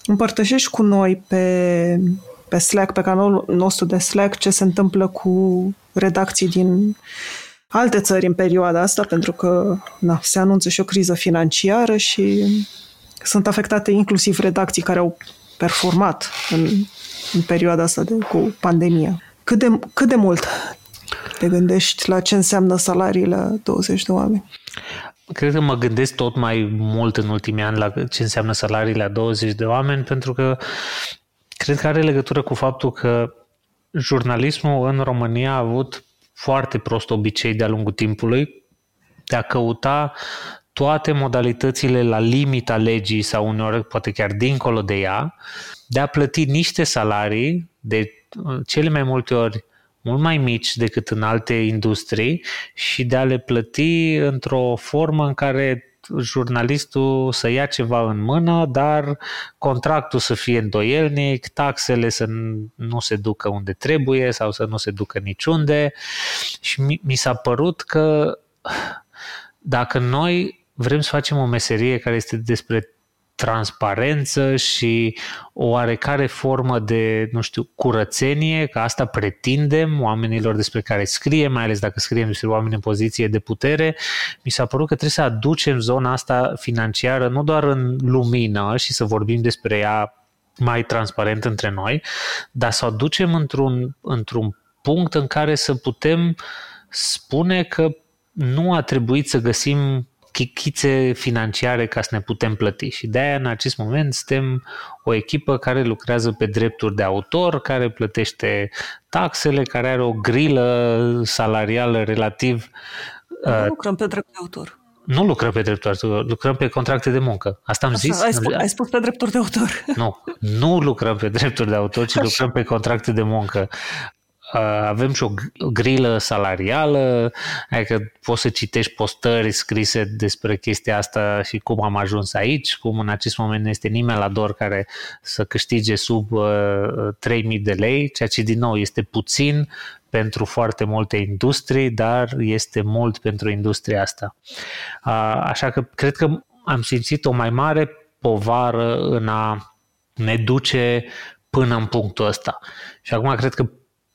împărtășești cu noi pe, pe Slack, pe canalul nostru de Slack, ce se întâmplă cu redacții din alte țări în perioada asta, pentru că na, se anunță și o criză financiară și sunt afectate inclusiv redacții care au performat în în perioada asta de, cu pandemia. Cât de, cât de mult te gândești la ce înseamnă salarii la 20 de oameni? Cred că mă gândesc tot mai mult în ultimii ani la ce înseamnă salarii la 20 de oameni, pentru că cred că are legătură cu faptul că jurnalismul în România a avut foarte prost obicei de-a lungul timpului de a căuta toate modalitățile la limita legii sau uneori poate chiar dincolo de ea, de a plăti niște salarii de cele mai multe ori mult mai mici decât în alte industrii și de a le plăti într-o formă în care jurnalistul să ia ceva în mână, dar contractul să fie îndoielnic, taxele să nu se ducă unde trebuie sau să nu se ducă niciunde. Și mi, mi s-a părut că dacă noi vrem să facem o meserie care este despre transparență și o oarecare formă de, nu știu, curățenie, că asta pretindem oamenilor despre care scriem, mai ales dacă scriem despre oameni în poziție de putere, mi s-a părut că trebuie să aducem zona asta financiară nu doar în lumină și să vorbim despre ea mai transparent între noi, dar să o aducem într-un, într-un punct în care să putem spune că nu a trebuit să găsim chichițe financiare ca să ne putem plăti și de aia în acest moment suntem o echipă care lucrează pe drepturi de autor, care plătește taxele, care are o grilă salarială relativ... Nu uh, lucrăm pe drept de autor. Nu lucrăm pe drepturi de autor, lucrăm pe contracte de muncă. Asta am Așa, zis? Ai spus, ai spus pe drepturi de autor. Nu, nu lucrăm pe drepturi de autor, ci Așa. lucrăm pe contracte de muncă. Uh, avem și o grilă salarială, adică poți să citești postări scrise despre chestia asta și cum am ajuns aici, cum în acest moment nu este nimeni la dor care să câștige sub uh, 3000 de lei, ceea ce din nou este puțin pentru foarte multe industrii, dar este mult pentru industria asta. Uh, așa că cred că am simțit o mai mare povară în a ne duce până în punctul ăsta. Și acum cred că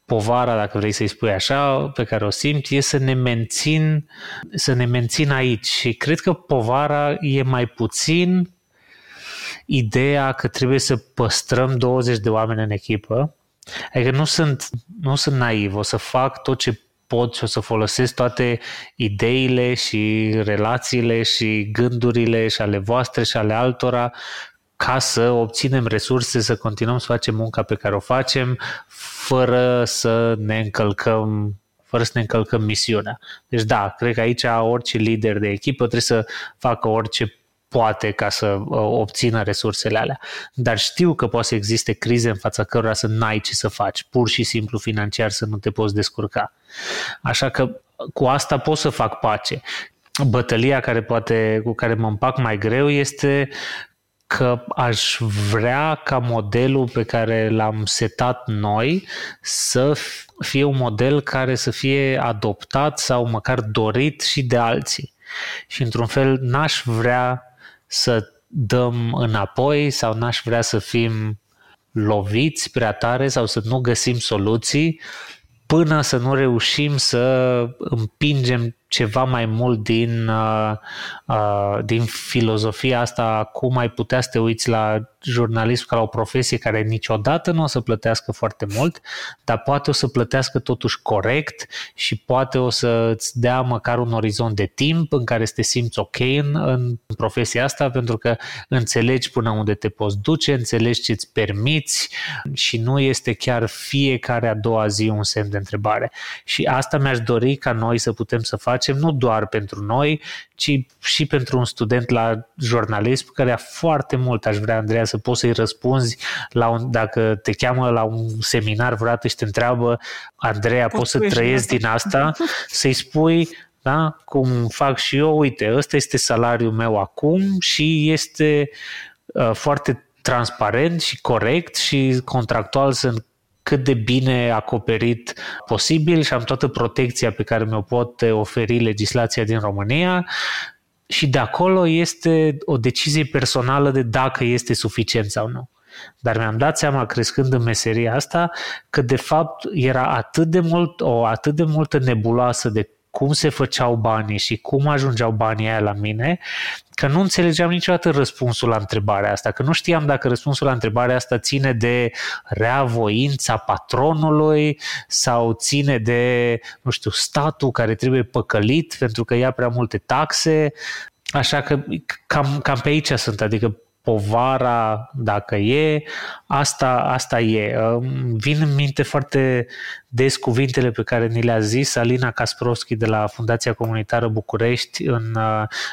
povara, dacă vrei să-i spui așa, pe care o simt, e să ne mențin, să ne mențin aici. Și cred că povara e mai puțin ideea că trebuie să păstrăm 20 de oameni în echipă. Adică nu sunt, nu sunt naiv, o să fac tot ce pot și o să folosesc toate ideile și relațiile și gândurile și ale voastre și ale altora ca să obținem resurse, să continuăm să facem munca pe care o facem, fără să ne încălcăm fără să ne încălcăm misiunea. Deci da, cred că aici orice lider de echipă trebuie să facă orice poate ca să uh, obțină resursele alea. Dar știu că poate să existe crize în fața cărora să n-ai ce să faci, pur și simplu financiar să nu te poți descurca. Așa că cu asta pot să fac pace. Bătălia care poate, cu care mă împac mai greu este că aș vrea ca modelul pe care l-am setat noi să fie un model care să fie adoptat sau măcar dorit și de alții. Și într-un fel n-aș vrea să dăm înapoi sau n-aș vrea să fim loviți prea tare sau să nu găsim soluții până să nu reușim să împingem ceva mai mult din, uh, uh, din filozofia asta, cum ai putea să te uiți la jurnalism ca la o profesie care niciodată nu o să plătească foarte mult, dar poate o să plătească totuși corect și poate o să îți dea măcar un orizont de timp în care să te simți ok în, în profesia asta, pentru că înțelegi până unde te poți duce, înțelegi ce îți permiți și nu este chiar fiecare a doua zi un semn de întrebare. Și asta mi-aș dori ca noi să putem să facem facem nu doar pentru noi, ci și pentru un student la jurnalism care a foarte mult aș vrea, Andreea, să poți să-i răspunzi la un, dacă te cheamă la un seminar vreodată și te întreabă, Andreea, poți, poți să trăiesc din asta, să-i spui da? cum fac și eu, uite, ăsta este salariul meu acum și este uh, foarte transparent și corect și contractual sunt cât de bine acoperit posibil și am toată protecția pe care mi-o pot oferi legislația din România și de acolo este o decizie personală de dacă este suficient sau nu. Dar mi-am dat seama, crescând în meseria asta, că de fapt era atât de mult, o atât de multă nebuloasă de cum se făceau banii și cum ajungeau banii aia la mine, că nu înțelegeam niciodată răspunsul la întrebarea asta, că nu știam dacă răspunsul la întrebarea asta ține de reavoința patronului sau ține de, nu știu, statul care trebuie păcălit pentru că ia prea multe taxe, Așa că cam, cam pe aici sunt, adică povara, dacă e, asta, asta e. Vin în minte foarte des cuvintele pe care ni le-a zis Alina Kasperovski de la Fundația Comunitară București în,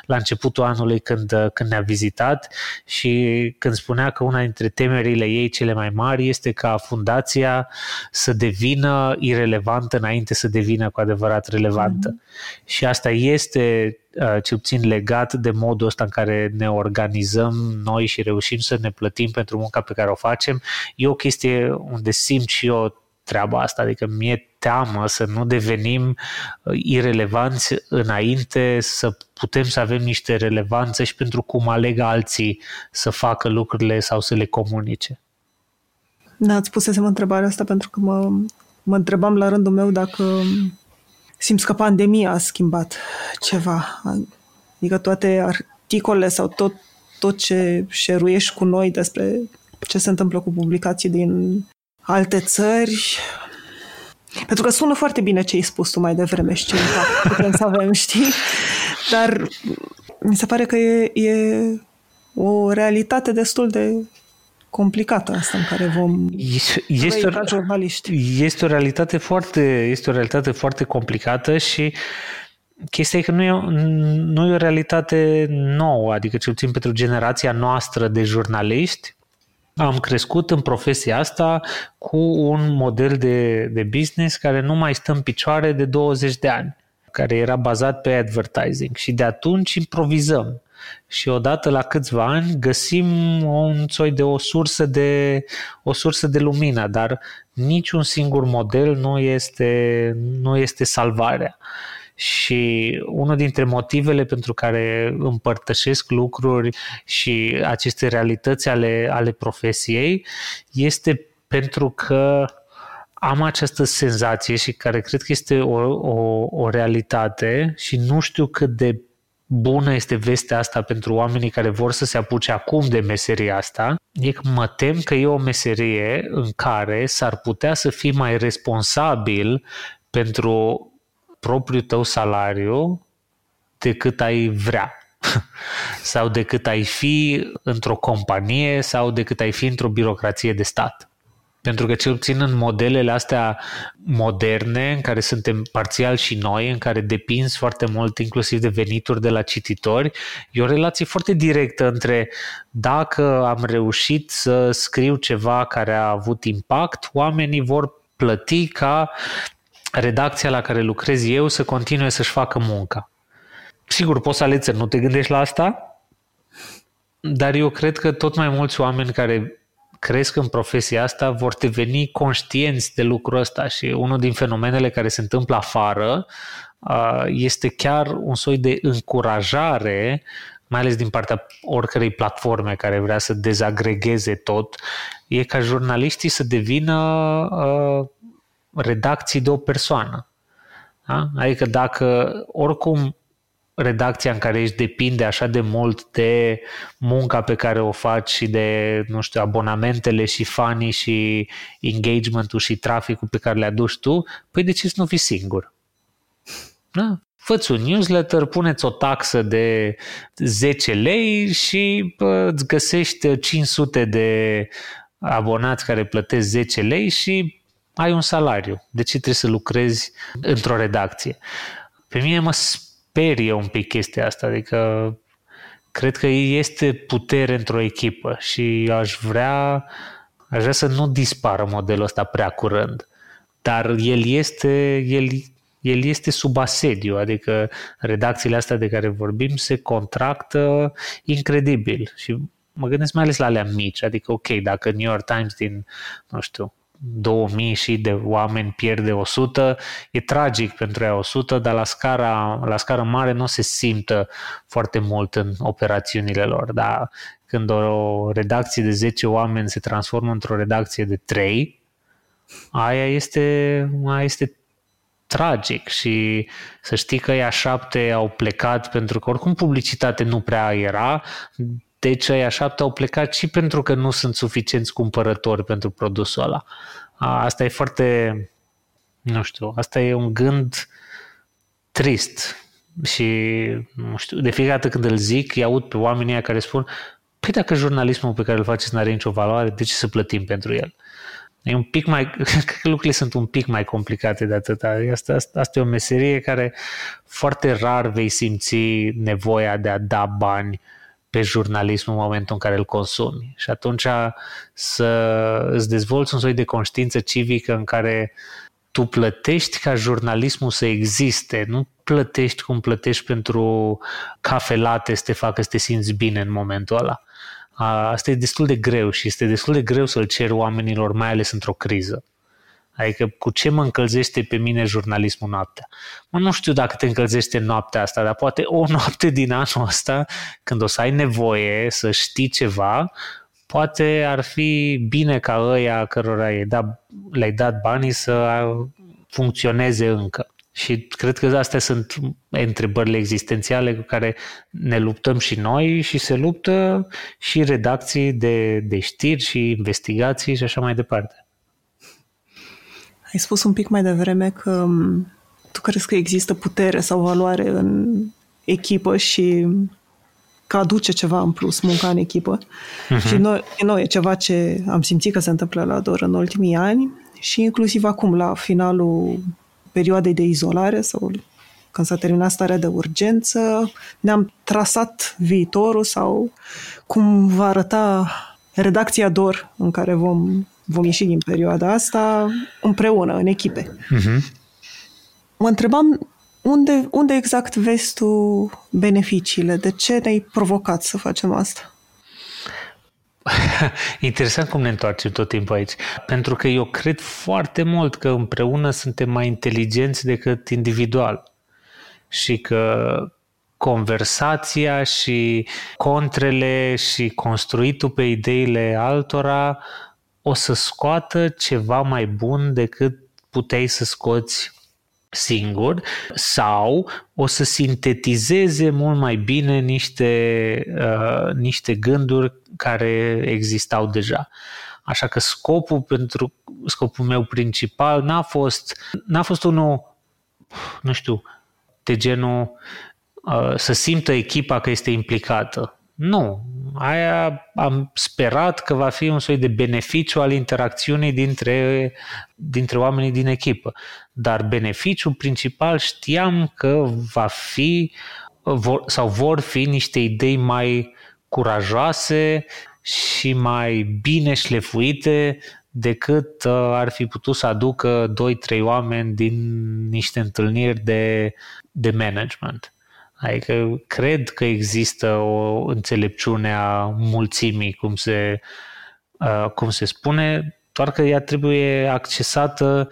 la începutul anului când, când ne-a vizitat și când spunea că una dintre temerile ei cele mai mari este ca fundația să devină irelevantă înainte să devină cu adevărat relevantă. Mm-hmm. Și asta este Uh, cel puțin legat de modul ăsta în care ne organizăm noi și reușim să ne plătim pentru munca pe care o facem, e o chestie unde simt și eu treaba asta, adică mi-e teamă să nu devenim uh, irelevanți înainte să putem să avem niște relevanțe și pentru cum aleg alții să facă lucrurile sau să le comunice. Da, ați pusesem întrebarea asta pentru că mă, mă întrebam la rândul meu dacă simți că pandemia a schimbat ceva. Adică toate articolele sau tot, tot ce șeruiești cu noi despre ce se întâmplă cu publicații din alte țări, Pentru că sună foarte bine ce ai spus tu mai devreme și ce impact putem să avem, știi? Dar mi se pare că e, e o realitate destul de complicată asta în care vom este, ca jurnaliști. Este o realitate foarte, este o realitate foarte complicată și chestia e că nu e, nu e o realitate nouă, adică cel puțin pentru generația noastră de jurnaliști, am crescut în profesia asta cu un model de, de business care nu mai stă în picioare de 20 de ani, care era bazat pe advertising și de atunci improvizăm. Și odată la câțiva ani găsim un soi de o sursă de, o sursă de lumină, dar niciun singur model nu este, nu este salvarea. Și unul dintre motivele pentru care împărtășesc lucruri și aceste realități ale, ale profesiei este pentru că am această senzație și care cred că este o, o, o realitate și nu știu cât de bună este vestea asta pentru oamenii care vor să se apuce acum de meseria asta, e că mă tem că e o meserie în care s-ar putea să fii mai responsabil pentru propriul tău salariu decât ai vrea sau decât ai fi într-o companie sau decât ai fi într-o birocrație de stat. Pentru că cel puțin în modelele astea moderne, în care suntem parțial și noi, în care depinzi foarte mult inclusiv de venituri de la cititori, e o relație foarte directă între dacă am reușit să scriu ceva care a avut impact, oamenii vor plăti ca redacția la care lucrez eu să continue să-și facă munca. Sigur, poți să alegi să nu te gândești la asta, dar eu cred că tot mai mulți oameni care cresc în profesia asta vor deveni conștienți de lucrul ăsta și unul din fenomenele care se întâmplă afară este chiar un soi de încurajare mai ales din partea oricărei platforme care vrea să dezagregeze tot, e ca jurnaliștii să devină uh, redacții de o persoană. Da? Adică dacă oricum redacția în care ești depinde așa de mult de munca pe care o faci și de, nu știu, abonamentele și fanii și engagementul și traficul pe care le aduci tu, păi de ce să nu fii singur? Da? Fă-ți un newsletter, puneți o taxă de 10 lei și bă, îți găsești 500 de abonați care plătesc 10 lei și ai un salariu. De ce trebuie să lucrezi într-o redacție? Pe mine mă sperie un pic chestia asta, adică cred că este putere într-o echipă și aș vrea, aș vrea să nu dispară modelul ăsta prea curând. Dar el este, el, el este sub asediu, adică redacțiile astea de care vorbim se contractă incredibil și mă gândesc mai ales la alea mici, adică ok, dacă New York Times din, nu știu, 2000 și de oameni pierde 100, e tragic pentru ea 100, dar la scara, la scară mare nu se simtă foarte mult în operațiunile lor. Dar când o redacție de 10 oameni se transformă într-o redacție de 3, aia este, aia este tragic și să știi că ea șapte au plecat pentru că oricum publicitate nu prea era, deci aia șapte au plecat și pentru că nu sunt suficienți cumpărători pentru produsul ăla. Asta e foarte, nu știu, asta e un gând trist și, nu știu, de fiecare dată când îl zic, îi aud pe oamenii care spun păi dacă jurnalismul pe care îl faceți nu are nicio valoare, de ce să plătim pentru el? E un pic mai, cred că lucrurile sunt un pic mai complicate de atâta. Asta, asta, asta e o meserie care foarte rar vei simți nevoia de a da bani pe jurnalism în momentul în care îl consumi. Și atunci să îți dezvolți un soi de conștiință civică în care tu plătești ca jurnalismul să existe, nu plătești cum plătești pentru cafelate să te facă să te simți bine în momentul ăla. Asta e destul de greu și este destul de greu să-l cer oamenilor, mai ales într-o criză. Adică cu ce mă încălzește pe mine jurnalismul noaptea? Mă, nu știu dacă te încălzește noaptea asta, dar poate o noapte din anul ăsta, când o să ai nevoie să știi ceva, poate ar fi bine ca ăia cărora le-ai dat, le-ai dat banii să funcționeze încă. Și cred că astea sunt întrebările existențiale cu care ne luptăm și noi și se luptă și redacții de, de știri și investigații și așa mai departe. Ai spus un pic mai devreme că tu crezi că există putere sau valoare în echipă și că aduce ceva în plus munca în echipă. Uh-huh. Și noi, noi e ceva ce am simțit că se întâmplă la DOR în ultimii ani și inclusiv acum, la finalul perioadei de izolare sau când s-a terminat starea de urgență, ne-am trasat viitorul sau cum va arăta redacția DOR în care vom, vom ieși din perioada asta împreună, în echipe. Uh-huh. Mă întrebam unde, unde exact vezi tu beneficiile? De ce ne-ai provocat să facem asta? Interesant cum ne întoarcem tot timpul aici. Pentru că eu cred foarte mult că împreună suntem mai inteligenți decât individual. Și că conversația și contrele și construitul pe ideile altora o să scoată ceva mai bun decât puteai să scoți singur sau o să sintetizeze mult mai bine niște, uh, niște gânduri care existau deja. Așa că scopul pentru scopul meu principal n-a fost, n-a fost unul, nu știu, de genul uh, să simtă echipa că este implicată. Nu, aia am sperat că va fi un soi de beneficiu al interacțiunii dintre, dintre oamenii din echipă. Dar beneficiul principal știam că va fi vor, sau vor fi niște idei mai curajoase și mai bine șlefuite decât uh, ar fi putut să aducă 2-3 oameni din niște întâlniri de, de management. Adică cred că există o înțelepciune a mulțimii, cum se, uh, cum se spune, doar că ea trebuie accesată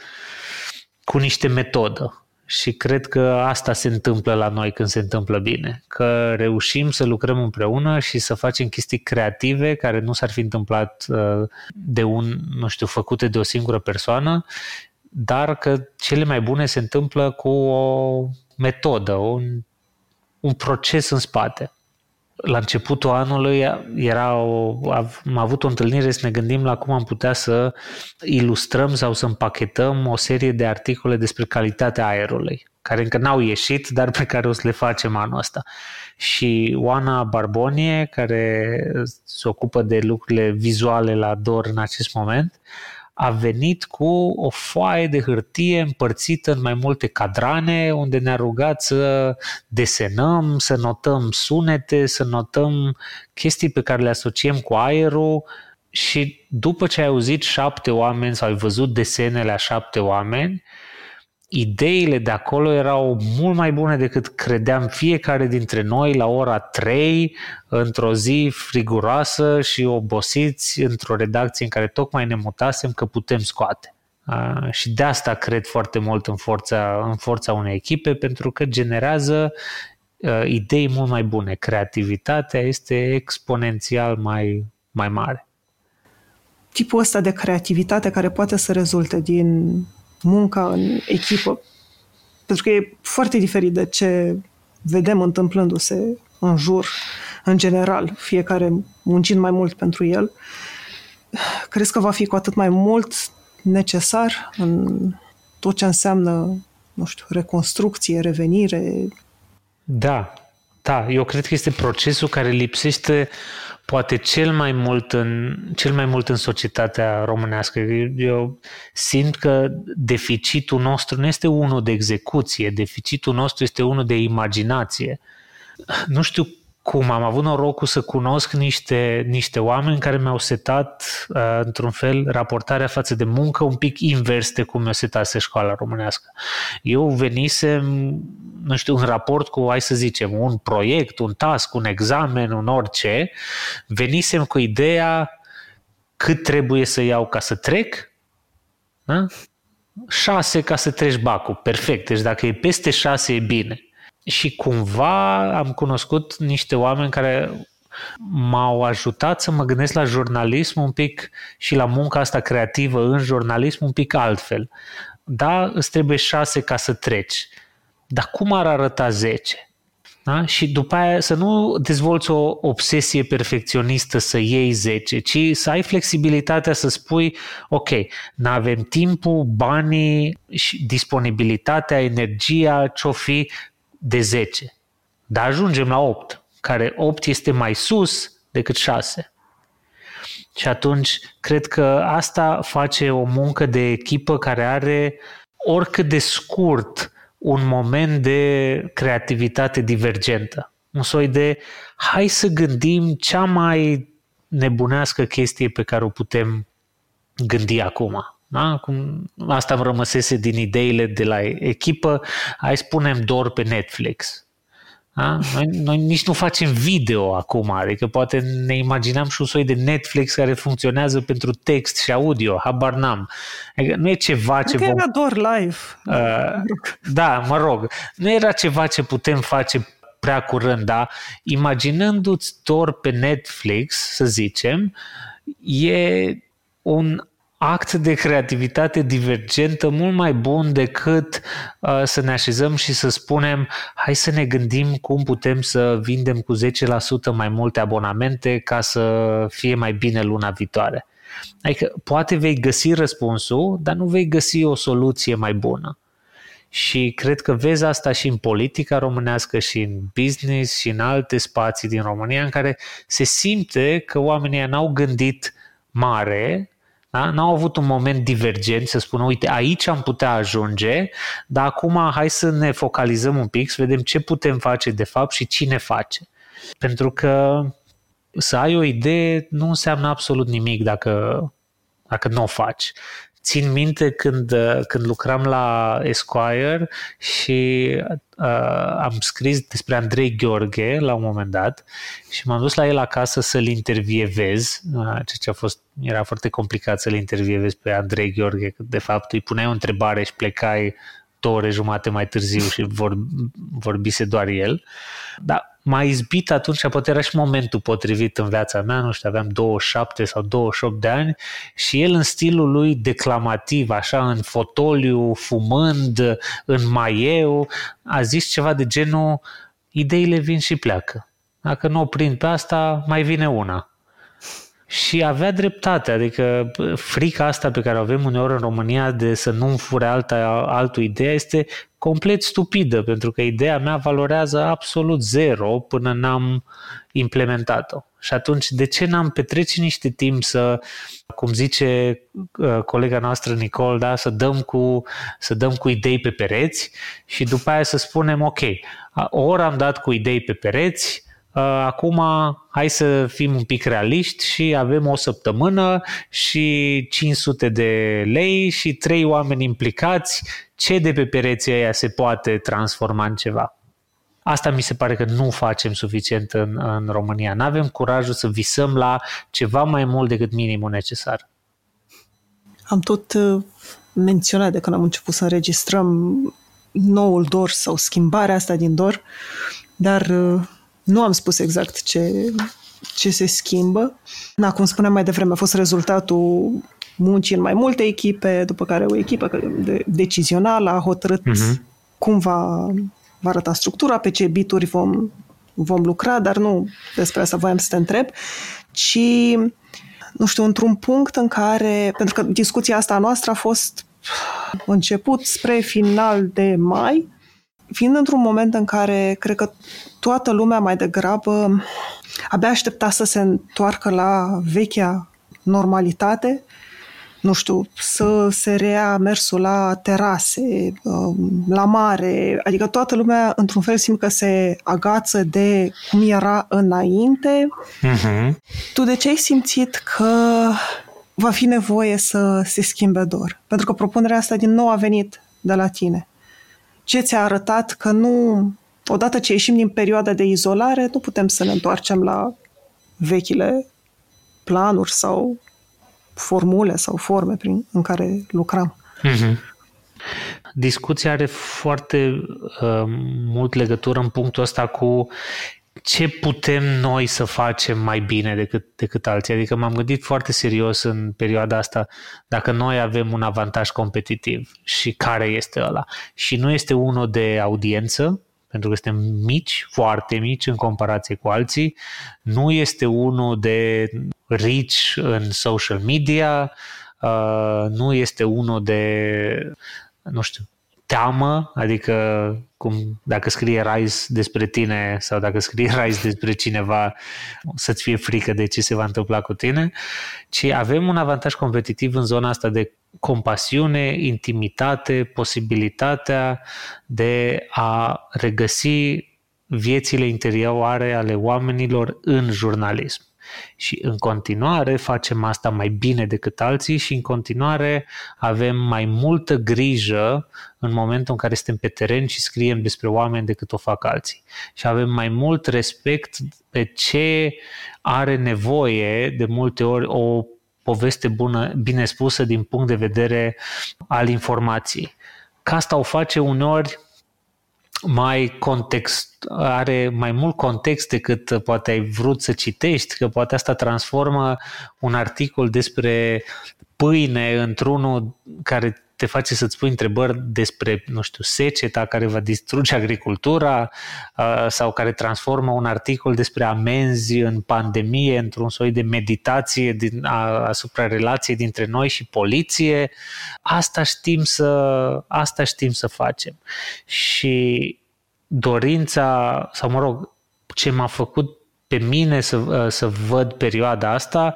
cu niște metodă. Și cred că asta se întâmplă la noi când se întâmplă bine, că reușim să lucrăm împreună și să facem chestii creative care nu s-ar fi întâmplat uh, de un, nu știu, făcute de o singură persoană, dar că cele mai bune se întâmplă cu o metodă, un un proces în spate. La începutul anului era o, am avut o întâlnire să ne gândim la cum am putea să ilustrăm sau să împachetăm o serie de articole despre calitatea aerului, care încă n-au ieșit, dar pe care o să le facem anul ăsta. Și Oana Barbonie, care se ocupă de lucrurile vizuale la DOR în acest moment, a venit cu o foaie de hârtie împărțită în mai multe cadrane, unde ne-a rugat să desenăm, să notăm sunete, să notăm chestii pe care le asociem cu aerul. Și după ce ai auzit șapte oameni sau ai văzut desenele a șapte oameni, ideile de acolo erau mult mai bune decât credeam fiecare dintre noi la ora 3, într-o zi friguroasă și obosiți, într-o redacție în care tocmai ne mutasem că putem scoate. Uh, și de asta cred foarte mult în forța, în forța unei echipe, pentru că generează uh, idei mult mai bune. Creativitatea este exponențial mai, mai mare. Tipul ăsta de creativitate care poate să rezulte din munca în echipă, pentru că e foarte diferit de ce vedem întâmplându-se în jur, în general, fiecare muncind mai mult pentru el, crezi că va fi cu atât mai mult necesar în tot ce înseamnă, nu știu, reconstrucție, revenire? Da, da, eu cred că este procesul care lipsește poate cel mai mult în, cel mai mult în societatea românească. Eu simt că deficitul nostru nu este unul de execuție, deficitul nostru este unul de imaginație. Nu știu cum am avut norocul să cunosc niște, niște oameni care mi-au setat, uh, într-un fel, raportarea față de muncă un pic invers de cum mi-o setase școala românească. Eu venisem, nu știu, în raport cu, hai să zicem, un proiect, un task, un examen, un orice, venisem cu ideea cât trebuie să iau ca să trec, da? șase ca să treci bacul, perfect. Deci dacă e peste șase e bine și cumva am cunoscut niște oameni care m-au ajutat să mă gândesc la jurnalism un pic și la munca asta creativă în jurnalism un pic altfel. Da, îți trebuie șase ca să treci. Dar cum ar arăta zece? Da? Și după aia să nu dezvolți o obsesie perfecționistă să iei 10, ci să ai flexibilitatea să spui, ok, nu avem timpul, banii, și disponibilitatea, energia, ce-o fi de 10. Dar ajungem la 8, care 8 este mai sus decât 6. Și atunci cred că asta face o muncă de echipă care are oricât de scurt un moment de creativitate divergentă. Un soi de hai să gândim cea mai nebunească chestie pe care o putem gândi acum. Da? Cum asta îmi rămăsese din ideile de la echipă, hai spunem doar pe Netflix. Da? Noi, noi nici nu facem video acum, adică poate ne imaginam și un soi de Netflix care funcționează pentru text și audio, habar n-am. Adică nu e ceva ce... Vom... era doar live. Uh, da, mă rog. Nu era ceva ce putem face prea curând, dar imaginându-ți doar pe Netflix, să zicem, e un act de creativitate divergentă mult mai bun decât uh, să ne așezăm și să spunem hai să ne gândim cum putem să vindem cu 10% mai multe abonamente ca să fie mai bine luna viitoare. Adică poate vei găsi răspunsul, dar nu vei găsi o soluție mai bună. Și cred că vezi asta și în politica românească, și în business, și în alte spații din România, în care se simte că oamenii n-au gândit mare, da? N-au avut un moment divergent să spună, uite, aici am putea ajunge, dar acum hai să ne focalizăm un pic, să vedem ce putem face de fapt și cine face. Pentru că să ai o idee nu înseamnă absolut nimic dacă, dacă nu o faci. Țin minte când, când lucram la Esquire și uh, am scris despre Andrei Gheorghe la un moment dat și m-am dus la el acasă să-l intervievez, uh, ceea ce a fost, era foarte complicat să-l intervievez pe Andrei Gheorghe, că de fapt îi puneai o întrebare și plecai două ore jumate mai târziu și vor, vorbise doar el. Dar m-a izbit atunci, poate era și momentul potrivit în viața mea, nu știu, aveam 27 sau 28 de ani și el în stilul lui declamativ, așa în fotoliu, fumând, în maieu, a zis ceva de genul ideile vin și pleacă. Dacă nu o prind pe asta, mai vine una. Și avea dreptate, adică frica asta pe care o avem uneori în România de să nu fure alta, altul ideea este complet stupidă, pentru că ideea mea valorează absolut zero până n-am implementat-o. Și atunci, de ce n-am petrece niște timp să, cum zice uh, colega noastră Nicole, da, să, dăm cu, să dăm cu idei pe pereți și după aia să spunem, ok, o oră am dat cu idei pe pereți, Uh, acum hai să fim un pic realiști și avem o săptămână și 500 de lei și trei oameni implicați, ce de pe pereții aia se poate transforma în ceva? Asta mi se pare că nu facem suficient în, în România. Nu avem curajul să visăm la ceva mai mult decât minimul necesar. Am tot uh, menționat de când am început să înregistrăm noul DOR sau schimbarea asta din DOR, dar uh, nu am spus exact ce, ce se schimbă. Na, cum spuneam mai devreme, a fost rezultatul muncii în mai multe echipe, după care o echipă de, decizională a hotărât uh-huh. cum va, va arăta structura, pe ce bituri vom, vom lucra, dar nu despre asta voiam să te întreb, ci, nu știu, într-un punct în care, pentru că discuția asta noastră a fost început spre final de mai, fiind într-un moment în care cred că toată lumea mai degrabă abia aștepta să se întoarcă la vechea normalitate, nu știu, să se rea mersul la terase, um, la mare, adică toată lumea într-un fel simt că se agață de cum era înainte. Uh-huh. Tu de ce ai simțit că va fi nevoie să se schimbe dor? Pentru că propunerea asta din nou a venit de la tine ce ți-a arătat că nu, odată ce ieșim din perioada de izolare, nu putem să ne întoarcem la vechile planuri sau formule sau forme prin, în care lucram. Mm-hmm. Discuția are foarte uh, mult legătură în punctul ăsta cu ce putem noi să facem mai bine decât, decât alții. Adică m-am gândit foarte serios în perioada asta dacă noi avem un avantaj competitiv și care este ăla. Și nu este unul de audiență, pentru că suntem mici, foarte mici în comparație cu alții. Nu este unul de rich în social media, uh, nu este unul de, nu știu, teamă, adică cum dacă scrie Rise despre tine sau dacă scrie Rise despre cineva să-ți fie frică de ce se va întâmpla cu tine, ci avem un avantaj competitiv în zona asta de compasiune, intimitate, posibilitatea de a regăsi viețile interioare ale oamenilor în jurnalism. Și în continuare facem asta mai bine decât alții și în continuare avem mai multă grijă în momentul în care suntem pe teren și scriem despre oameni decât o fac alții. Și avem mai mult respect pe ce are nevoie de multe ori o poveste bună, bine spusă din punct de vedere al informației. Ca asta o face uneori mai context, are mai mult context decât poate ai vrut să citești, că poate asta transformă un articol despre pâine într-unul care te face să-ți pui întrebări despre, nu știu, seceta care va distruge agricultura uh, sau care transformă un articol despre amenzi în pandemie într-un soi de meditație din, a, asupra relației dintre noi și poliție. Asta știm să, asta știm să facem. Și dorința, sau mă rog, ce m-a făcut pe mine să, să văd perioada asta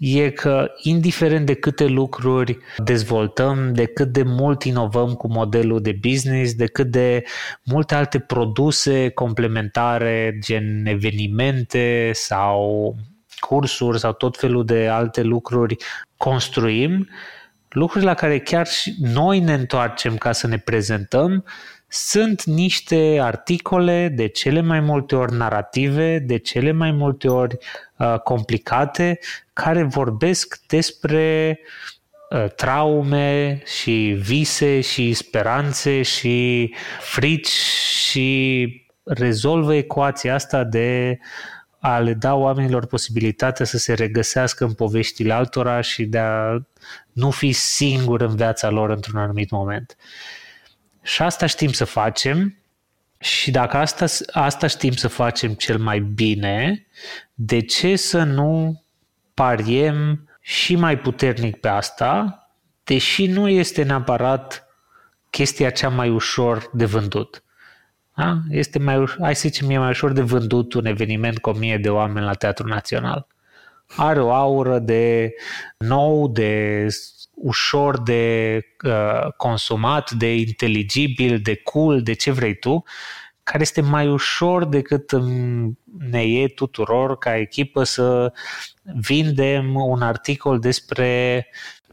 e că indiferent de câte lucruri dezvoltăm, de cât de mult inovăm cu modelul de business, de cât de multe alte produse complementare, gen evenimente sau cursuri sau tot felul de alte lucruri construim, lucruri la care chiar și noi ne întoarcem ca să ne prezentăm, sunt niște articole de cele mai multe ori narrative, de cele mai multe ori uh, complicate, care vorbesc despre uh, traume și vise și speranțe și frici și rezolvă ecuația asta de a le da oamenilor posibilitatea să se regăsească în poveștile altora și de a nu fi singur în viața lor într-un anumit moment. Și asta știm să facem și dacă asta, asta știm să facem cel mai bine, de ce să nu pariem și mai puternic pe asta, deși nu este neapărat chestia cea mai ușor de vândut. Da? Este mai ușor, hai să zicem, e mai ușor de vândut un eveniment cu o mie de oameni la Teatrul Național. Are o aură de nou, de ușor de uh, consumat, de inteligibil, de cool, de ce vrei tu, care este mai ușor decât ne e tuturor ca echipă să vindem un articol despre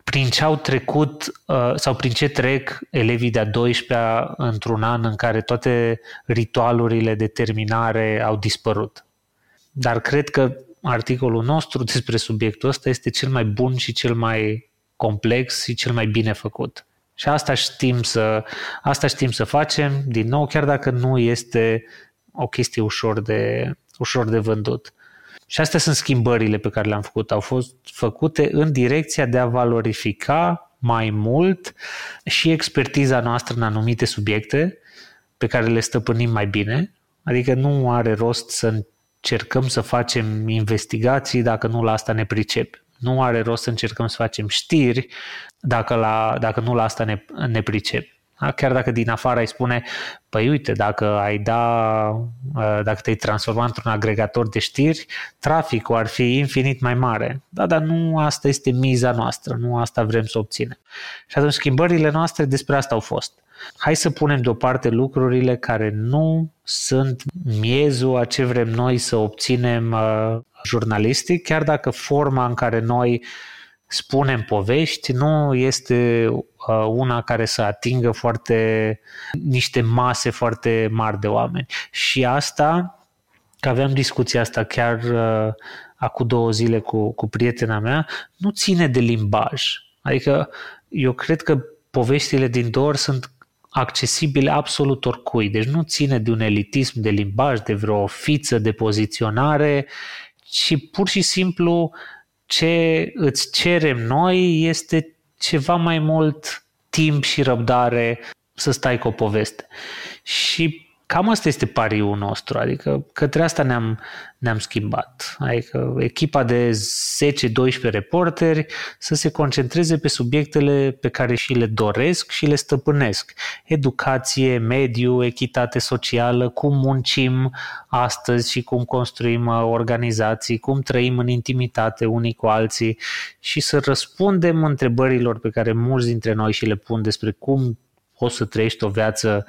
prin ce au trecut uh, sau prin ce trec elevii de-a 12-a într-un an în care toate ritualurile de terminare au dispărut. Dar cred că articolul nostru despre subiectul ăsta este cel mai bun și cel mai complex și cel mai bine făcut. Și asta știm să, asta știm să facem, din nou, chiar dacă nu este o chestie ușor de, ușor de vândut. Și astea sunt schimbările pe care le-am făcut. Au fost făcute în direcția de a valorifica mai mult și expertiza noastră în anumite subiecte pe care le stăpânim mai bine. Adică nu are rost să încercăm să facem investigații dacă nu la asta ne pricep. Nu are rost să încercăm să facem știri dacă, la, dacă nu la asta ne, ne pricep. Da? Chiar dacă din afară ai spune, păi uite, dacă ai da, uh, dacă te-ai transforma într-un agregator de știri, traficul ar fi infinit mai mare. Da, dar nu asta este miza noastră, nu asta vrem să obținem. Și atunci schimbările noastre despre asta au fost. Hai să punem deoparte lucrurile care nu sunt miezul a ce vrem noi să obținem uh, jurnalistic, chiar dacă forma în care noi spunem povești nu este uh, una care să atingă foarte niște mase foarte mari de oameni. Și asta, că aveam discuția asta chiar uh, acum două zile cu, cu prietena mea, nu ține de limbaj. Adică eu cred că poveștile din Dor sunt accesibile absolut oricui. Deci nu ține de un elitism de limbaj, de vreo fiță de poziționare, ci pur și simplu ce îți cerem noi este ceva mai mult timp și răbdare să stai cu o poveste. Și cam asta este pariul nostru, adică către asta ne-am, ne-am schimbat. Adică echipa de 10-12 reporteri să se concentreze pe subiectele pe care și le doresc și le stăpânesc. Educație, mediu, echitate socială, cum muncim astăzi și cum construim uh, organizații, cum trăim în intimitate unii cu alții și să răspundem întrebărilor pe care mulți dintre noi și le pun despre cum poți să trăiești o viață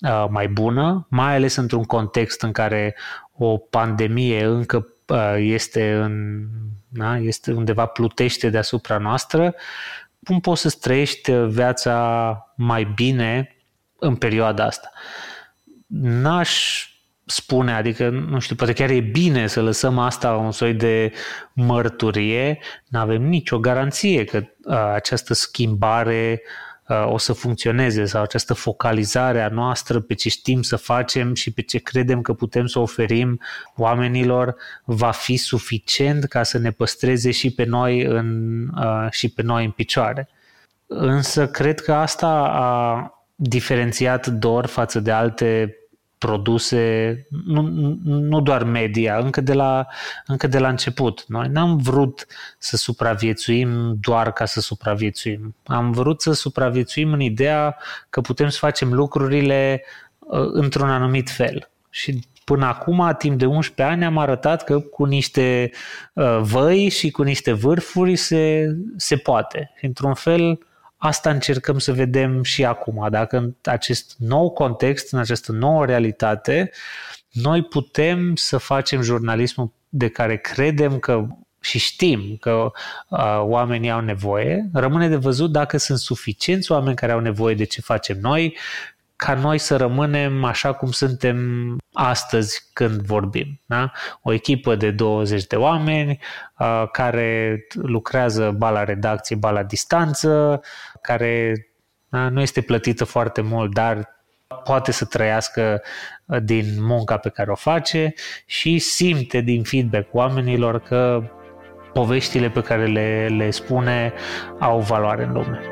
uh, mai bună, mai ales într-un context în care o pandemie încă uh, este, în, da, este undeva plutește deasupra noastră, cum poți să trăiești viața mai bine în perioada asta? N-aș spune, adică, nu știu, poate chiar e bine să lăsăm asta un soi de mărturie, nu avem nicio garanție că uh, această schimbare uh, Uh, o să funcționeze sau această focalizare a noastră pe ce știm să facem și pe ce credem că putem să oferim oamenilor va fi suficient ca să ne păstreze și pe noi în, uh, și pe noi în picioare. Însă cred că asta a diferențiat DOR față de alte produse, nu, nu doar media, încă de, la, încă de la început. Noi n-am vrut să supraviețuim doar ca să supraviețuim. Am vrut să supraviețuim în ideea că putem să facem lucrurile uh, într-un anumit fel. Și până acum, timp de 11 ani, am arătat că cu niște uh, văi și cu niște vârfuri se, se poate. într-un fel, Asta încercăm să vedem și acum, dacă în acest nou context, în această nouă realitate, noi putem să facem jurnalismul de care credem că și știm că uh, oamenii au nevoie, rămâne de văzut dacă sunt suficienți oameni care au nevoie de ce facem noi, ca noi să rămânem așa cum suntem astăzi când vorbim. Da? O echipă de 20 de oameni uh, care lucrează ba la redacție, ba la distanță, care da, nu este plătită foarte mult, dar poate să trăiască din munca pe care o face și simte din feedback oamenilor că poveștile pe care le, le spune au valoare în lume.